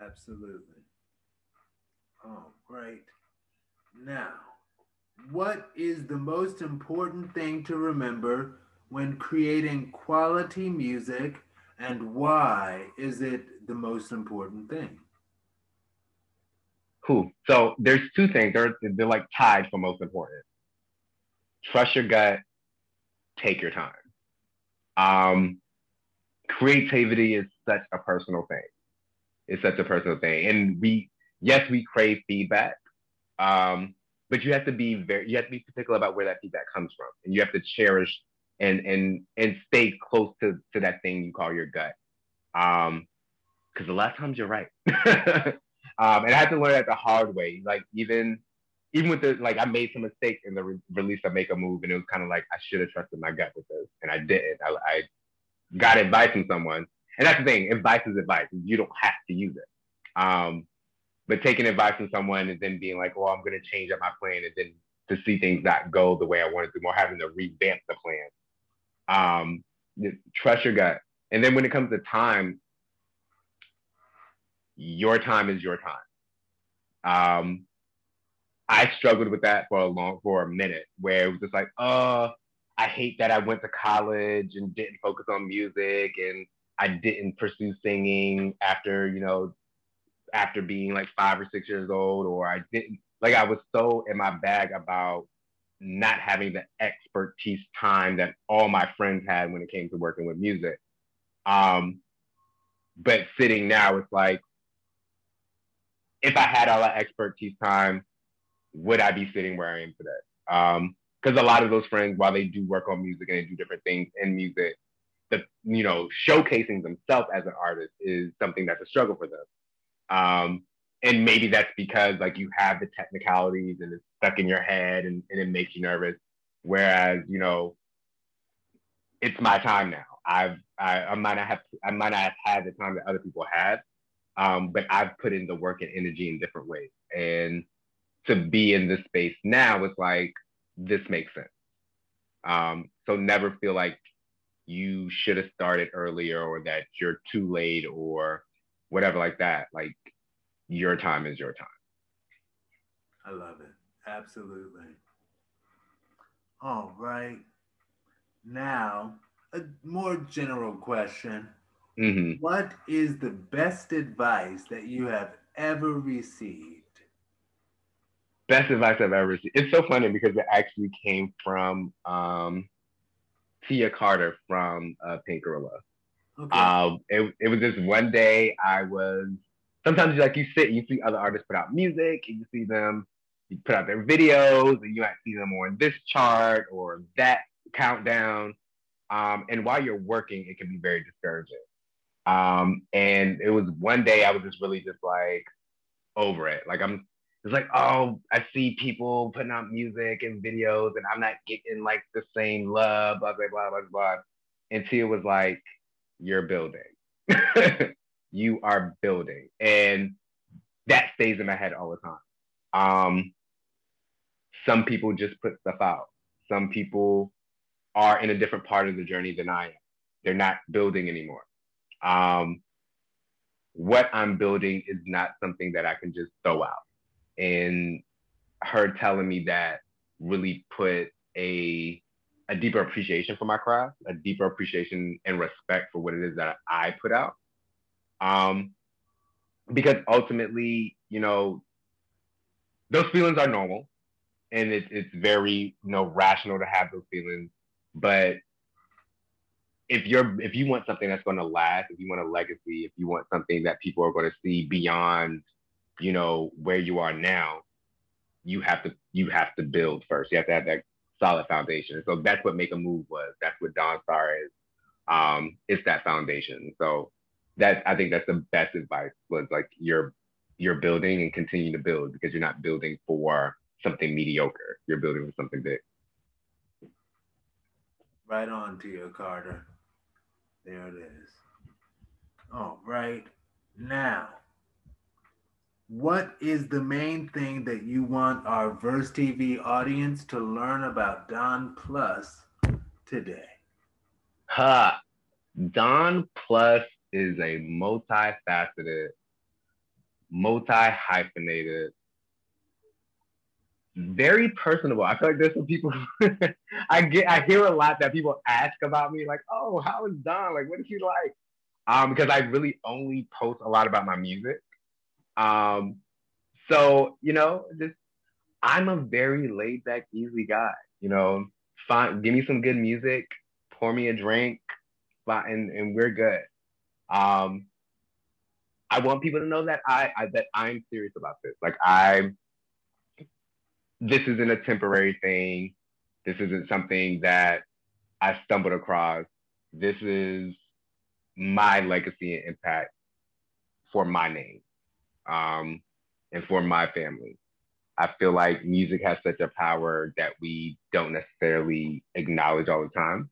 Speaker 3: Absolutely. Oh, great. Now, what is the most important thing to remember when creating quality music and why is it the most important thing?
Speaker 1: Cool. So there's two things. They're, they're like tied for most important. Trust your gut, take your time. Um, creativity is such a personal thing. It's such a personal thing. And we, yes, we crave feedback, um, but you have to be very, you have to be particular about where that feedback comes from, and you have to cherish and and and stay close to to that thing you call your gut. Um, because a lot of times you're right. <laughs> um, and I had to learn that the hard way. Like even even with the like, I made some mistakes in the re- release of Make a Move, and it was kind of like I should have trusted my gut with this, and I didn't. I, I got advice from someone, and that's the thing. Advice is advice. You don't have to use it. Um, but taking advice from someone and then being like, well, I'm going to change up my plan and then to see things not go the way I wanted to, more having to revamp the plan. Um, trust your gut. And then when it comes to time, your time is your time. Um, I struggled with that for a long, for a minute, where it was just like, oh, I hate that I went to college and didn't focus on music, and I didn't pursue singing after, you know, after being like five or six years old, or I didn't like I was so in my bag about not having the expertise time that all my friends had when it came to working with music. Um, but sitting now, it's like if I had all that expertise time, would I be sitting where I am today? Because um, a lot of those friends, while they do work on music and they do different things in music, the you know showcasing themselves as an artist is something that's a struggle for them. Um, and maybe that's because like you have the technicalities and it's stuck in your head and, and it makes you nervous. Whereas, you know, it's my time now. I've I, I might not have I might not have had the time that other people had, um, but I've put in the work and energy in different ways. And to be in this space now, it's like this makes sense. Um, so never feel like you should have started earlier or that you're too late or whatever like that. Like your time is your time.
Speaker 3: I love it. Absolutely. All right. Now, a more general question.
Speaker 1: Mm-hmm.
Speaker 3: What is the best advice that you have ever received?
Speaker 1: Best advice I've ever received. It's so funny because it actually came from um, Tia Carter from uh, Pink Gorilla. Okay. Um, it, it was just one day I was sometimes like you sit, you see other artists put out music, and you see them you put out their videos and you might see them on this chart or that countdown. Um, and while you're working, it can be very discouraging. Um, and it was one day I was just really just like over it. Like I'm it's like, oh, I see people putting out music and videos and I'm not getting like the same love, blah, blah, blah, blah, blah. Until it was like, you're building. <laughs> you are building. And that stays in my head all the time. Um, some people just put stuff out. Some people are in a different part of the journey than I am. They're not building anymore. Um, what I'm building is not something that I can just throw out. And her telling me that really put a a deeper appreciation for my craft, a deeper appreciation and respect for what it is that I put out. Um, because ultimately, you know, those feelings are normal and it, it's very, you know, rational to have those feelings. But if you're if you want something that's going to last, if you want a legacy, if you want something that people are going to see beyond, you know, where you are now, you have to you have to build first. You have to have that solid foundation. So that's what Make a Move was. That's what Dawnstar is. Um, it's that foundation. So that I think that's the best advice was like you're you're building and continue to build because you're not building for something mediocre. You're building for something big.
Speaker 3: Right on to you, Carter. There it is. All right. Now, what is the main thing that you want our Verse TV audience to learn about Don Plus today?
Speaker 1: Ha! Don Plus is a multifaceted, multi hyphenated, very personable. I feel like there's some people <laughs> I get I hear a lot that people ask about me, like, oh, how is Don? Like, what is he like? Um, because I really only post a lot about my music. Um, so you know, just I'm a very laid back, easy guy. You know, fine, give me some good music, pour me a drink, and and we're good. Um, I want people to know that I, I that I'm serious about this. Like I, this isn't a temporary thing. This isn't something that I stumbled across. This is my legacy and impact for my name um, and for my family. I feel like music has such a power that we don't necessarily acknowledge all the time.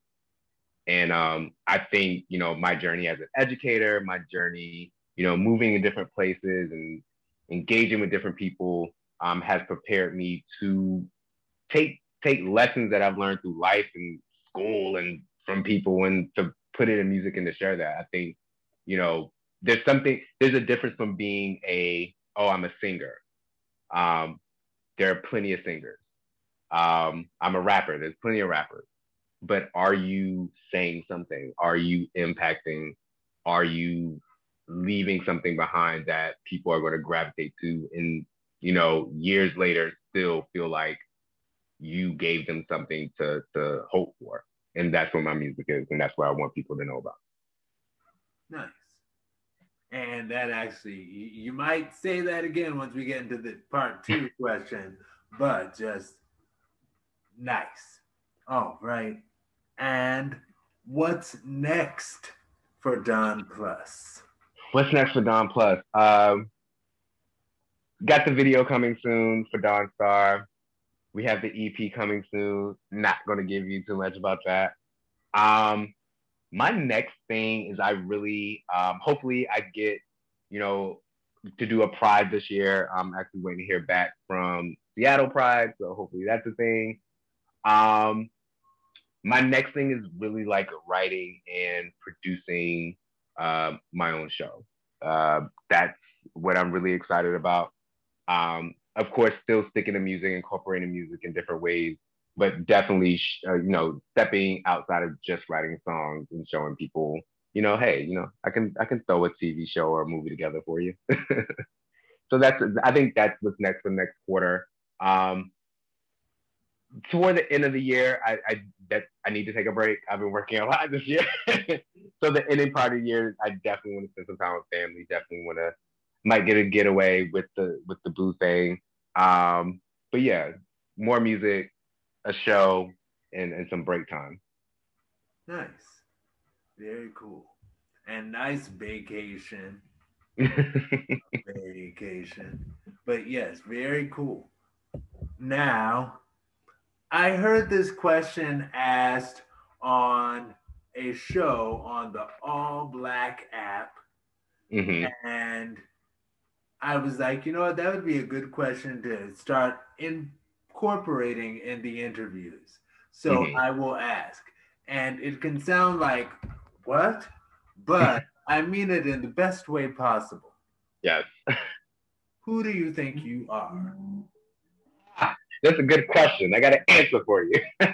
Speaker 1: And um, I think, you know, my journey as an educator, my journey, you know, moving in different places and engaging with different people um, has prepared me to take take lessons that I've learned through life and school and from people and to put it in music and to share that. I think, you know, there's something there's a difference from being a oh I'm a singer. Um, there are plenty of singers. Um, I'm a rapper. There's plenty of rappers. But are you saying something? Are you impacting? Are you leaving something behind that people are going to gravitate to and you know years later still feel like you gave them something to to hope for and that's what my music is and that's what i want people to know about
Speaker 3: nice and that actually, you might say that again once we get into the part two <laughs> question, but just nice. All right. And what's next for Don Plus?
Speaker 1: What's next for Don Plus? Um, got the video coming soon for Dawnstar. We have the EP coming soon. Not to give you too much about that. Um, my next thing is I really, um, hopefully, I get, you know, to do a Pride this year. I'm actually waiting to hear back from Seattle Pride, so hopefully that's a thing. Um, my next thing is really like writing and producing uh, my own show. Uh, that's what I'm really excited about. Um, of course, still sticking to music, incorporating music in different ways but definitely, uh, you know, stepping outside of just writing songs and showing people, you know, hey, you know, I can I can throw a TV show or a movie together for you. <laughs> so that's I think that's what's next for next quarter. Um, toward the end of the year, I, I that I need to take a break. I've been working a lot this year, <laughs> so the ending part of the year, I definitely want to spend some time with family. Definitely want to might get a getaway with the with the blue thing. Um, but yeah, more music, a show, and, and some break time.
Speaker 3: Nice. Very cool. And nice vacation. <laughs> vacation. But yes, very cool. Now, I heard this question asked on a show on the All Black app.
Speaker 1: Mhm.
Speaker 3: And I was like, you know what, that would be a good question to start incorporating in the interviews. So
Speaker 1: Mhm.
Speaker 3: I will ask. And it can sound like, what? But <laughs> I mean it in the best way possible.
Speaker 1: Yeah.
Speaker 3: Who do you think you are?
Speaker 1: That's a good question. I got an answer for you. <laughs>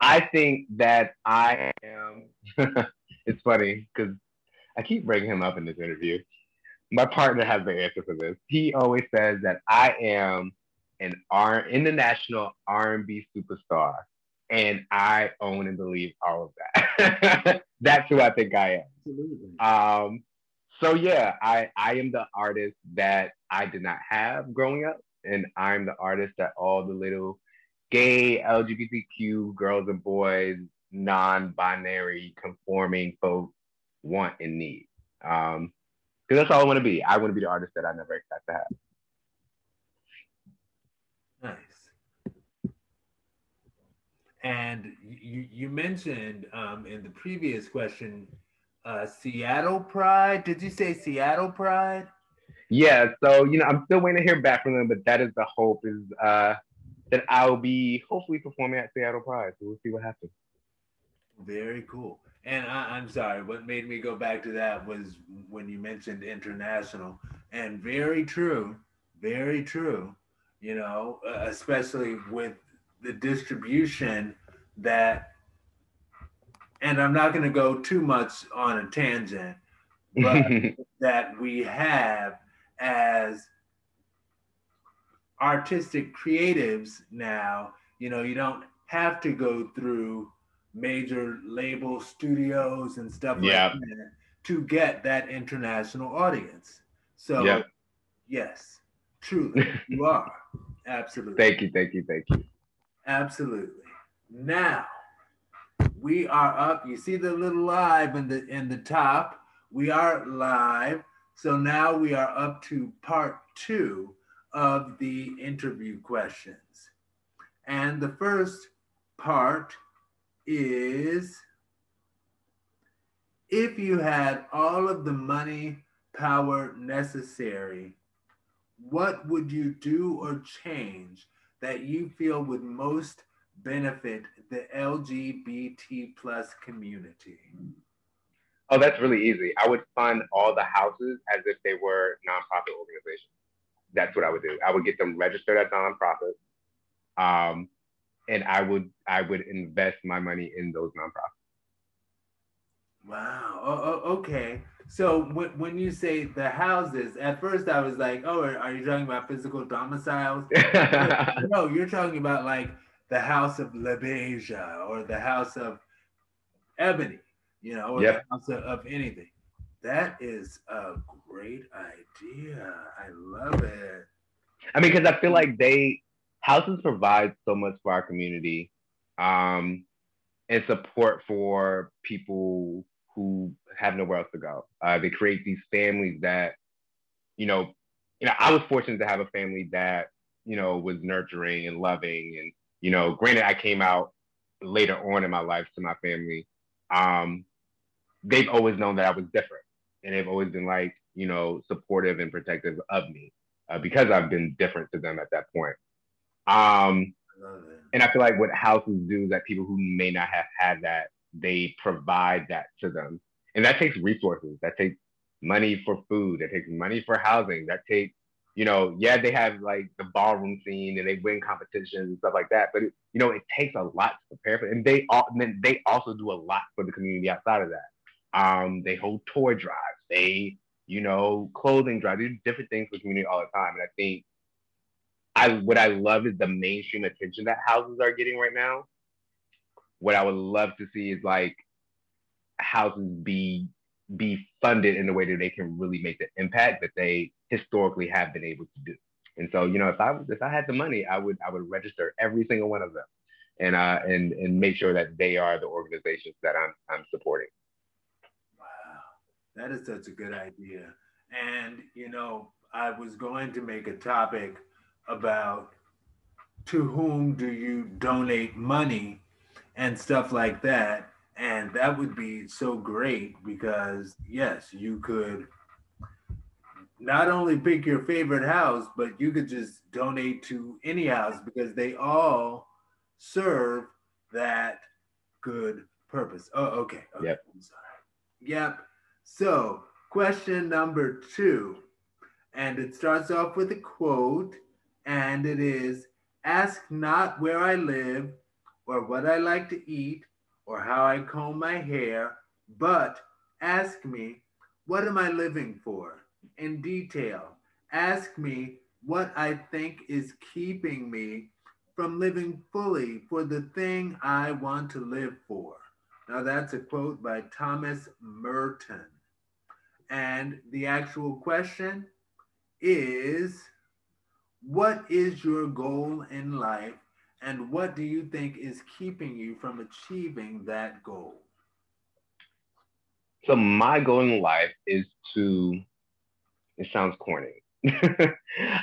Speaker 1: I think that I am. <laughs> it's funny because I keep bringing him up in this interview. My partner has the answer for this. He always says that I am an R international R&B superstar, and I own and believe all of that. <laughs> That's who I think I am.
Speaker 3: Absolutely.
Speaker 1: Um, so yeah, I I am the artist that I did not have growing up, and I'm the artist that all the little gay LGBTQ girls and boys, non-binary, conforming folks want and need. Um, because that's all I want to be. I want to be the artist that I never expect to have.
Speaker 3: Nice. And you, you mentioned um, in the previous question, uh, Seattle Pride. Did you say Seattle Pride?
Speaker 1: Yeah, so you know, I'm still waiting to hear back from them, but that is the hope is uh that I'll be hopefully performing at Seattle Pride. So we'll see what happens.
Speaker 3: Very cool. And I, I'm sorry, what made me go back to that was when you mentioned international. And very true, very true, you know, uh, especially with the distribution that, and I'm not going to go too much on a tangent, but <laughs> that we have as artistic creatives now. You know, you don't have to go through major label studios and stuff
Speaker 1: Yeah.
Speaker 3: like that to get that international audience. So,
Speaker 1: Yeah.
Speaker 3: yes, truly, <laughs> you are. Absolutely.
Speaker 1: thank you, thank you, thank you.
Speaker 3: Absolutely. Now we are up. You see the little live in the in the top. We are live. So now we are up to part two of the interview questions. And the first part is if you had all of the money, power necessary, what would you do or change that you feel would most benefit the LGBT plus community?
Speaker 1: Oh, that's really easy. I would fund all the houses as if they were nonprofit organizations. That's what I would do. I would get them registered as nonprofits, um, and I would I would invest my money in those nonprofits.
Speaker 3: Wow. Oh, oh, okay. So when, when you say the houses, at first I was like, oh, are, are you talking about physical domiciles? <laughs> no, you're talking about like the house of LaBeija or the house of Ebony, you know, or
Speaker 1: Yep.
Speaker 3: the house of, of anything. That is a great idea. I love it.
Speaker 1: I mean, because I feel like they houses provide so much for our community, um, and support for people who have nowhere else to go. Uh, they create these families that, you know, you know, I was fortunate to have a family that, you know, was nurturing and loving, and you know, granted, I came out later on in my life to my family. Um, they've always known that I was different, and they've always been like, you know, supportive and protective of me uh, because I've been different to them at that point. Um,
Speaker 3: I love it.
Speaker 1: and I feel like what houses do is that people who may not have had that, they provide that to them. And that takes resources. That takes money for food. That takes money for housing. That takes, you know, yeah, they have like the ballroom scene and they win competitions and stuff like that. But it, you know, it takes a lot to prepare for. And they all, and then they also do a lot for the community outside of that. Um, they hold toy drives. They, you know, clothing drives. They do different things for the community all the time. And I think I what I love is the mainstream attention that houses are getting right now. What I would love to see is like houses be be funded in a way that they can really make the impact that they historically have been able to do. And so, you know, if I if I had the money, I would I would register every single one of them, and uh and and make sure that they are the organizations that I'm I'm supporting.
Speaker 3: Wow, that is such a good idea. And you know, I was going to make a topic about to whom do you donate money and stuff like that. And that would be so great because, yes, you could not only pick your favorite house, but you could just donate to any house because they all serve that good purpose. Oh, okay. okay.
Speaker 1: Yep.
Speaker 3: I'm sorry. Yep. So, question number two, and it starts off with a quote, and it is Ask not where I live or what I like to eat or how I comb my hair, but ask me, what am I living for? In detail, ask me what I think is keeping me from living fully for the thing I want to live for. Now, that's a quote by Thomas Merton. And the actual question is What is your goal in life and what do you think is keeping you from achieving that goal?
Speaker 1: So my goal in life is to. It sounds corny. <laughs>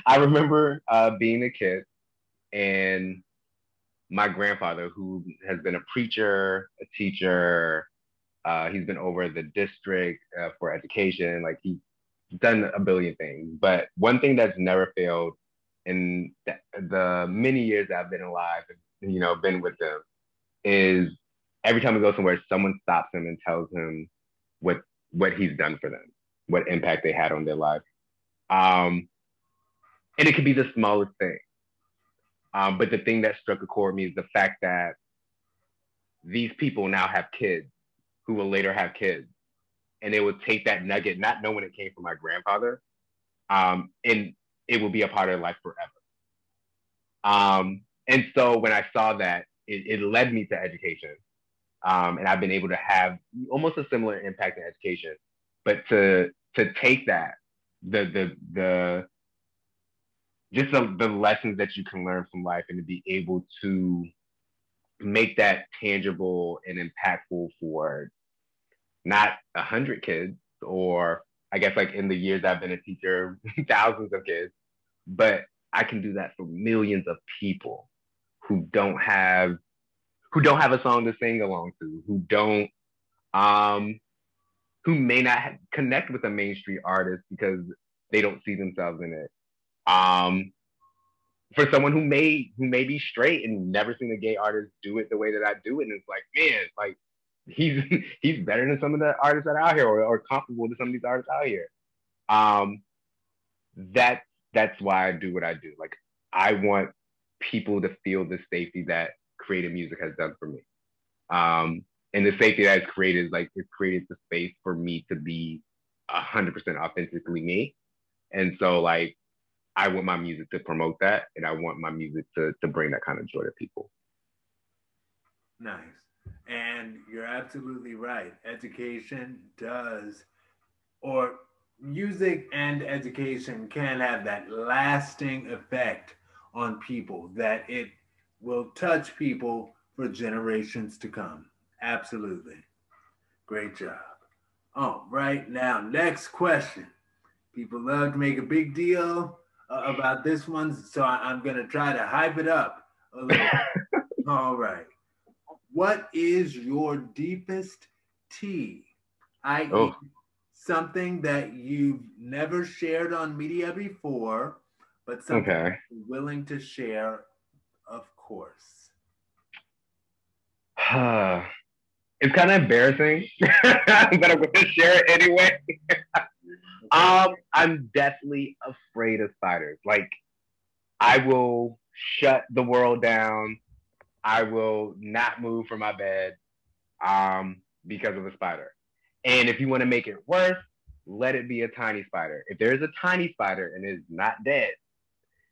Speaker 1: I remember uh, being a kid, and my grandfather, who has been a preacher, a teacher, uh, he's been over the district uh, for education. Like he's done a billion things. But one thing that's never failed in the, the many years I've been alive and you know been with them is every time we go somewhere, someone stops him and tells him what what he's done for them, what impact they had on their life. Um, and it could be the smallest thing. Um, but the thing that struck a chord with me is the fact that these people now have kids who will later have kids. And they will take that nugget, not knowing it came from my grandfather, um, and it will be a part of life forever. Um, and so when I saw that, it, it led me to education. Um, and I've been able to have almost a similar impact in education. But to to take that, the the the just the, the lessons that you can learn from life and to be able to make that tangible and impactful for not a hundred kids or I guess like in the years I've been a teacher, <laughs> thousands of kids, but I can do that for millions of people who don't have who don't have a song to sing along to, who don't um who may not connect with a mainstream artist because they don't see themselves in it. Um for someone who may who may be straight and never seen a gay artist do it the way that I do it, and it's like, man, like he's <laughs> he's better than some of the artists that are out here or, or comparable to some of these artists out here. Um that that's why I do what I do. Like I want people to feel the safety that creative music has done for me. Um, and the safety that it's created, like it's created the space for me to be hundred percent authentically me. And so like I want my music to promote that and I want my music to to bring that kind of joy to people.
Speaker 3: Nice. And you're absolutely right. Education does or music and education can have that lasting effect on people that it will touch people for generations to come. Absolutely. Great job. All right, now, next question. People love to make a big deal uh, about this one, so I, am going to try to hype it up a little. <laughs> All right. What is your deepest tea? I.e., oh something that you've never shared on media before, but something okay. you're willing to share, of course. <sighs>
Speaker 1: it's kind of embarrassing, <laughs> but I'm going to share it anyway. <laughs> um, I'm deathly afraid of spiders. Like, I will shut the world down. I will not move from my bed um, because of a spider. And if you want to make it worse, let it be a tiny spider. If there's a tiny spider and it's not dead,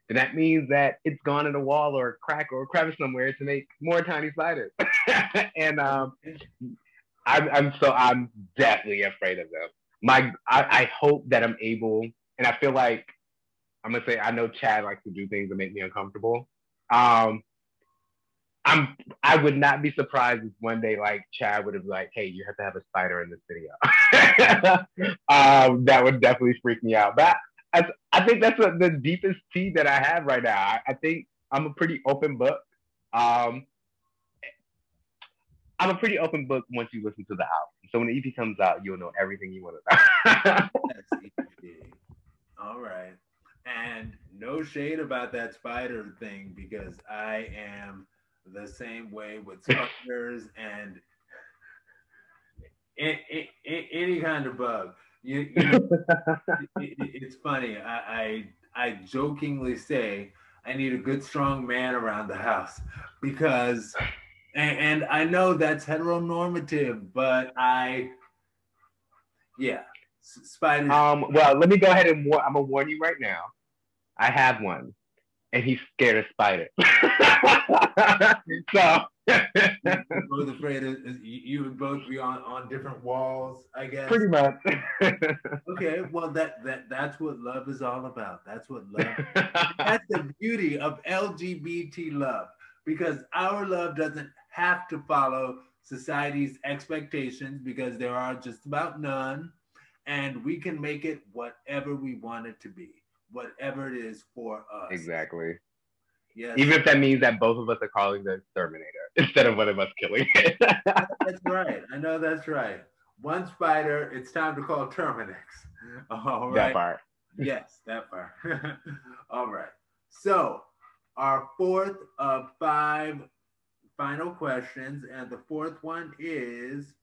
Speaker 1: then that means that it's gone in a wall or a crack or a crevice somewhere to make more tiny spiders. <laughs> and um, I'm, I'm, so I'm definitely afraid of them. My I, I hope that I'm able, and I feel like I'm gonna say I know Chad likes to do things that make me uncomfortable. Um, I'm I would not be surprised if one day like Chad would have like, hey, you have to have a spider in this video. <laughs> um, that would definitely freak me out. But I, I think that's the deepest tea that I have right now. I, I think I'm a pretty open book. Um, I'm a pretty open book once you listen to the album. So when the EP comes out, you'll know everything you want to
Speaker 3: know. <laughs> All right. And no shade about that spider thing because I am the same way with spiders and any kind of bug. You, you know, <laughs> it, it's funny. I, I I jokingly say I need a good strong man around the house because and, and I know that's heteronormative, but I yeah, spiders.
Speaker 1: Um, well, let me go ahead and war- I'm gonna warn you right now. I have one, and he's scared of spiders. <laughs> so
Speaker 3: both afraid of you would both be on on different walls, I guess.
Speaker 1: Pretty much. <laughs>
Speaker 3: okay, well that that that's what love is all about. That's what love. <laughs> that's the beauty of LGBT love because our love doesn't have to follow society's expectations because there are just about none, and we can make it whatever we want it to be, whatever it is for us.
Speaker 1: Exactly. Yes. Even if that means that both of us are calling the exterminator <laughs> instead of one of us killing it. <laughs>
Speaker 3: that's right. I know that's right. One spider, it's time to call Terminix. <laughs> All right.
Speaker 1: That part.
Speaker 3: yes, that part. All right. So, our fourth of five final questions, and the fourth one is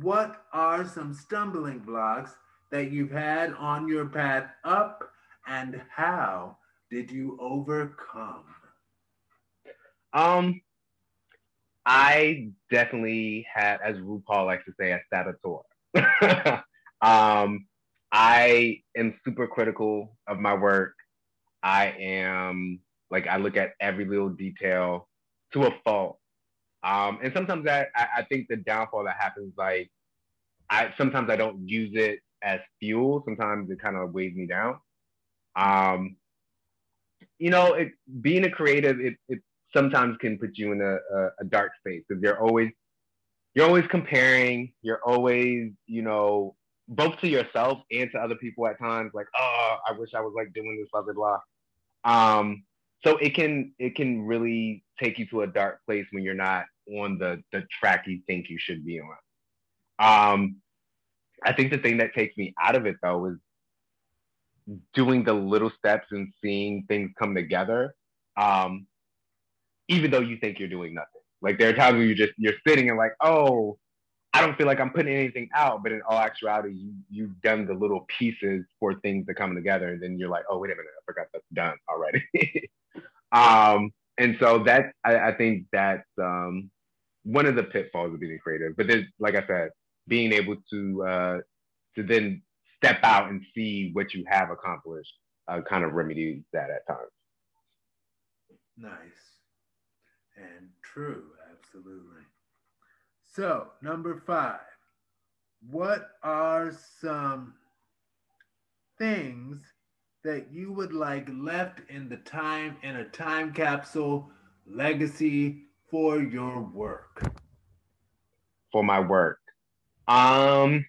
Speaker 3: What are some stumbling blocks that you've had on your path up, and how did you overcome?
Speaker 1: Um, I definitely had, as RuPaul likes to say, a saboteur. <laughs> um, I am super critical of my work. I am like I look at every little detail to a fault. Um, and sometimes I, I think the downfall that happens, like I sometimes I don't use it as fuel. Sometimes it kind of weighs me down. Um, you know, it, being a creative, it, it sometimes can put you in a, a, a dark space because you're always you're always comparing. You're always, you know, both to yourself and to other people at times. Like, oh, I wish I was like doing this, blah blah blah. Um, so it can it can really take you to a dark place when you're not on the the track you think you should be on. Um, I think the thing that takes me out of it though is doing the little steps and seeing things come together, um, even though you think you're doing nothing. Like there are times where you just you're sitting and like, oh, I don't feel like I'm putting anything out, but in all actuality, you you've done the little pieces for things to come together, and then you're like, oh wait a minute, I forgot that's done already. <laughs> um, and so that I, I think that's um, one of the pitfalls of being creative. But there's like I said, being able to uh, to then step out and see what you have accomplished uh, kind of remedies that at times.
Speaker 3: Nice and true, absolutely. So, number five, what are some things that you would like left in the time in a time capsule legacy for your work?
Speaker 1: For my work. Um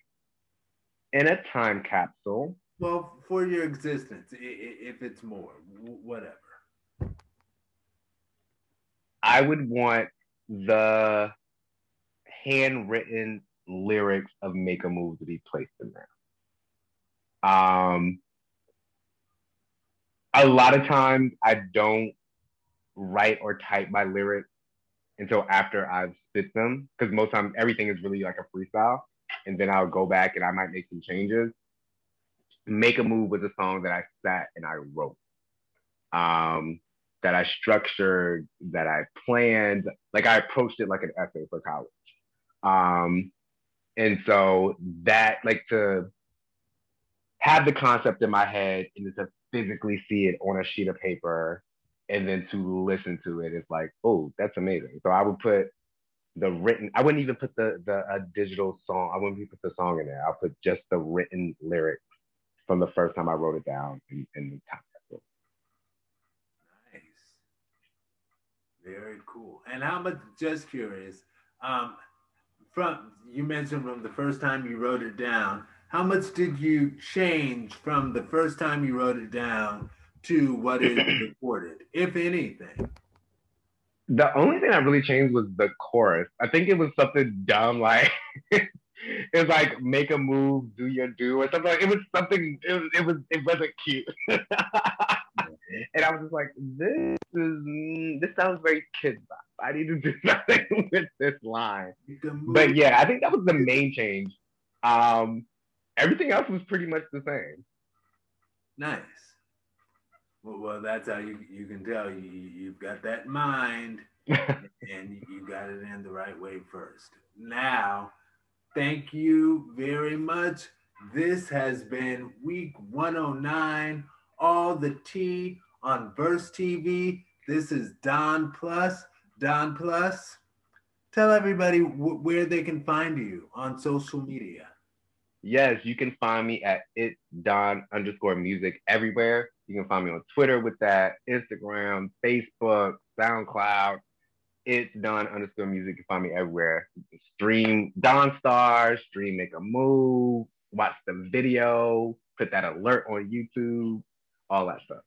Speaker 1: in a time capsule.
Speaker 3: Well, for your existence, if it's more, whatever.
Speaker 1: I would want the handwritten lyrics of Make a Move to be placed in there. Um, a lot of times I don't write or type my lyrics until after I've spit them because most times everything is really like a freestyle and then I'll go back and I might make some changes. Make a Move was a song that I sat and I wrote, um, that I structured, that I planned. Like I approached it like an essay for college. Um, and so that, like, to have the concept in my head and to physically see it on a sheet of paper and then to listen to it is like, oh, that's amazing. So I would put the written. I wouldn't even put the the a digital song. I wouldn't even put the song in there. I'll put just the written lyrics from the first time I wrote it down in, in the time capsule.
Speaker 3: Nice. Very cool. And how much, just curious, um, from you mentioned from the first time you wrote it down, how much did you change from the first time you wrote it down to what is <clears throat> recorded, if anything?
Speaker 1: The only thing that really changed was the chorus. I think it was something dumb like <laughs> it was like make a move, do your do, or something. Like, it was something. It was. It was. It wasn't cute. <laughs> and I was just like, this is. This sounds very kid. I need to do <laughs> something with this line. But yeah, I think that was the main change. Um, everything else was pretty much the same.
Speaker 3: Nice. Well, well that's how you you can tell you you've got that mind <laughs> and you got it in the right way first. Now, thank you very much. This has been week 109, all the tea on Verse TV. This is Don Plus. Don Plus, tell everybody w- where they can find you on social media.
Speaker 1: Yes, you can find me at it Don underscore music everywhere. You can find me on Twitter with that, Instagram, Facebook, SoundCloud. It's Don underscore music. You can find me everywhere. Stream Don Star, stream Make a Move, watch the video, put that alert on YouTube, all that stuff.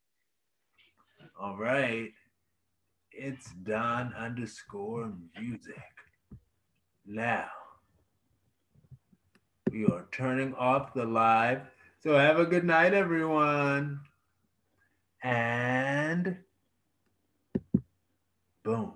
Speaker 3: All right. It's Don underscore music. Now, we are turning off the live. So have a good night, everyone. And boom.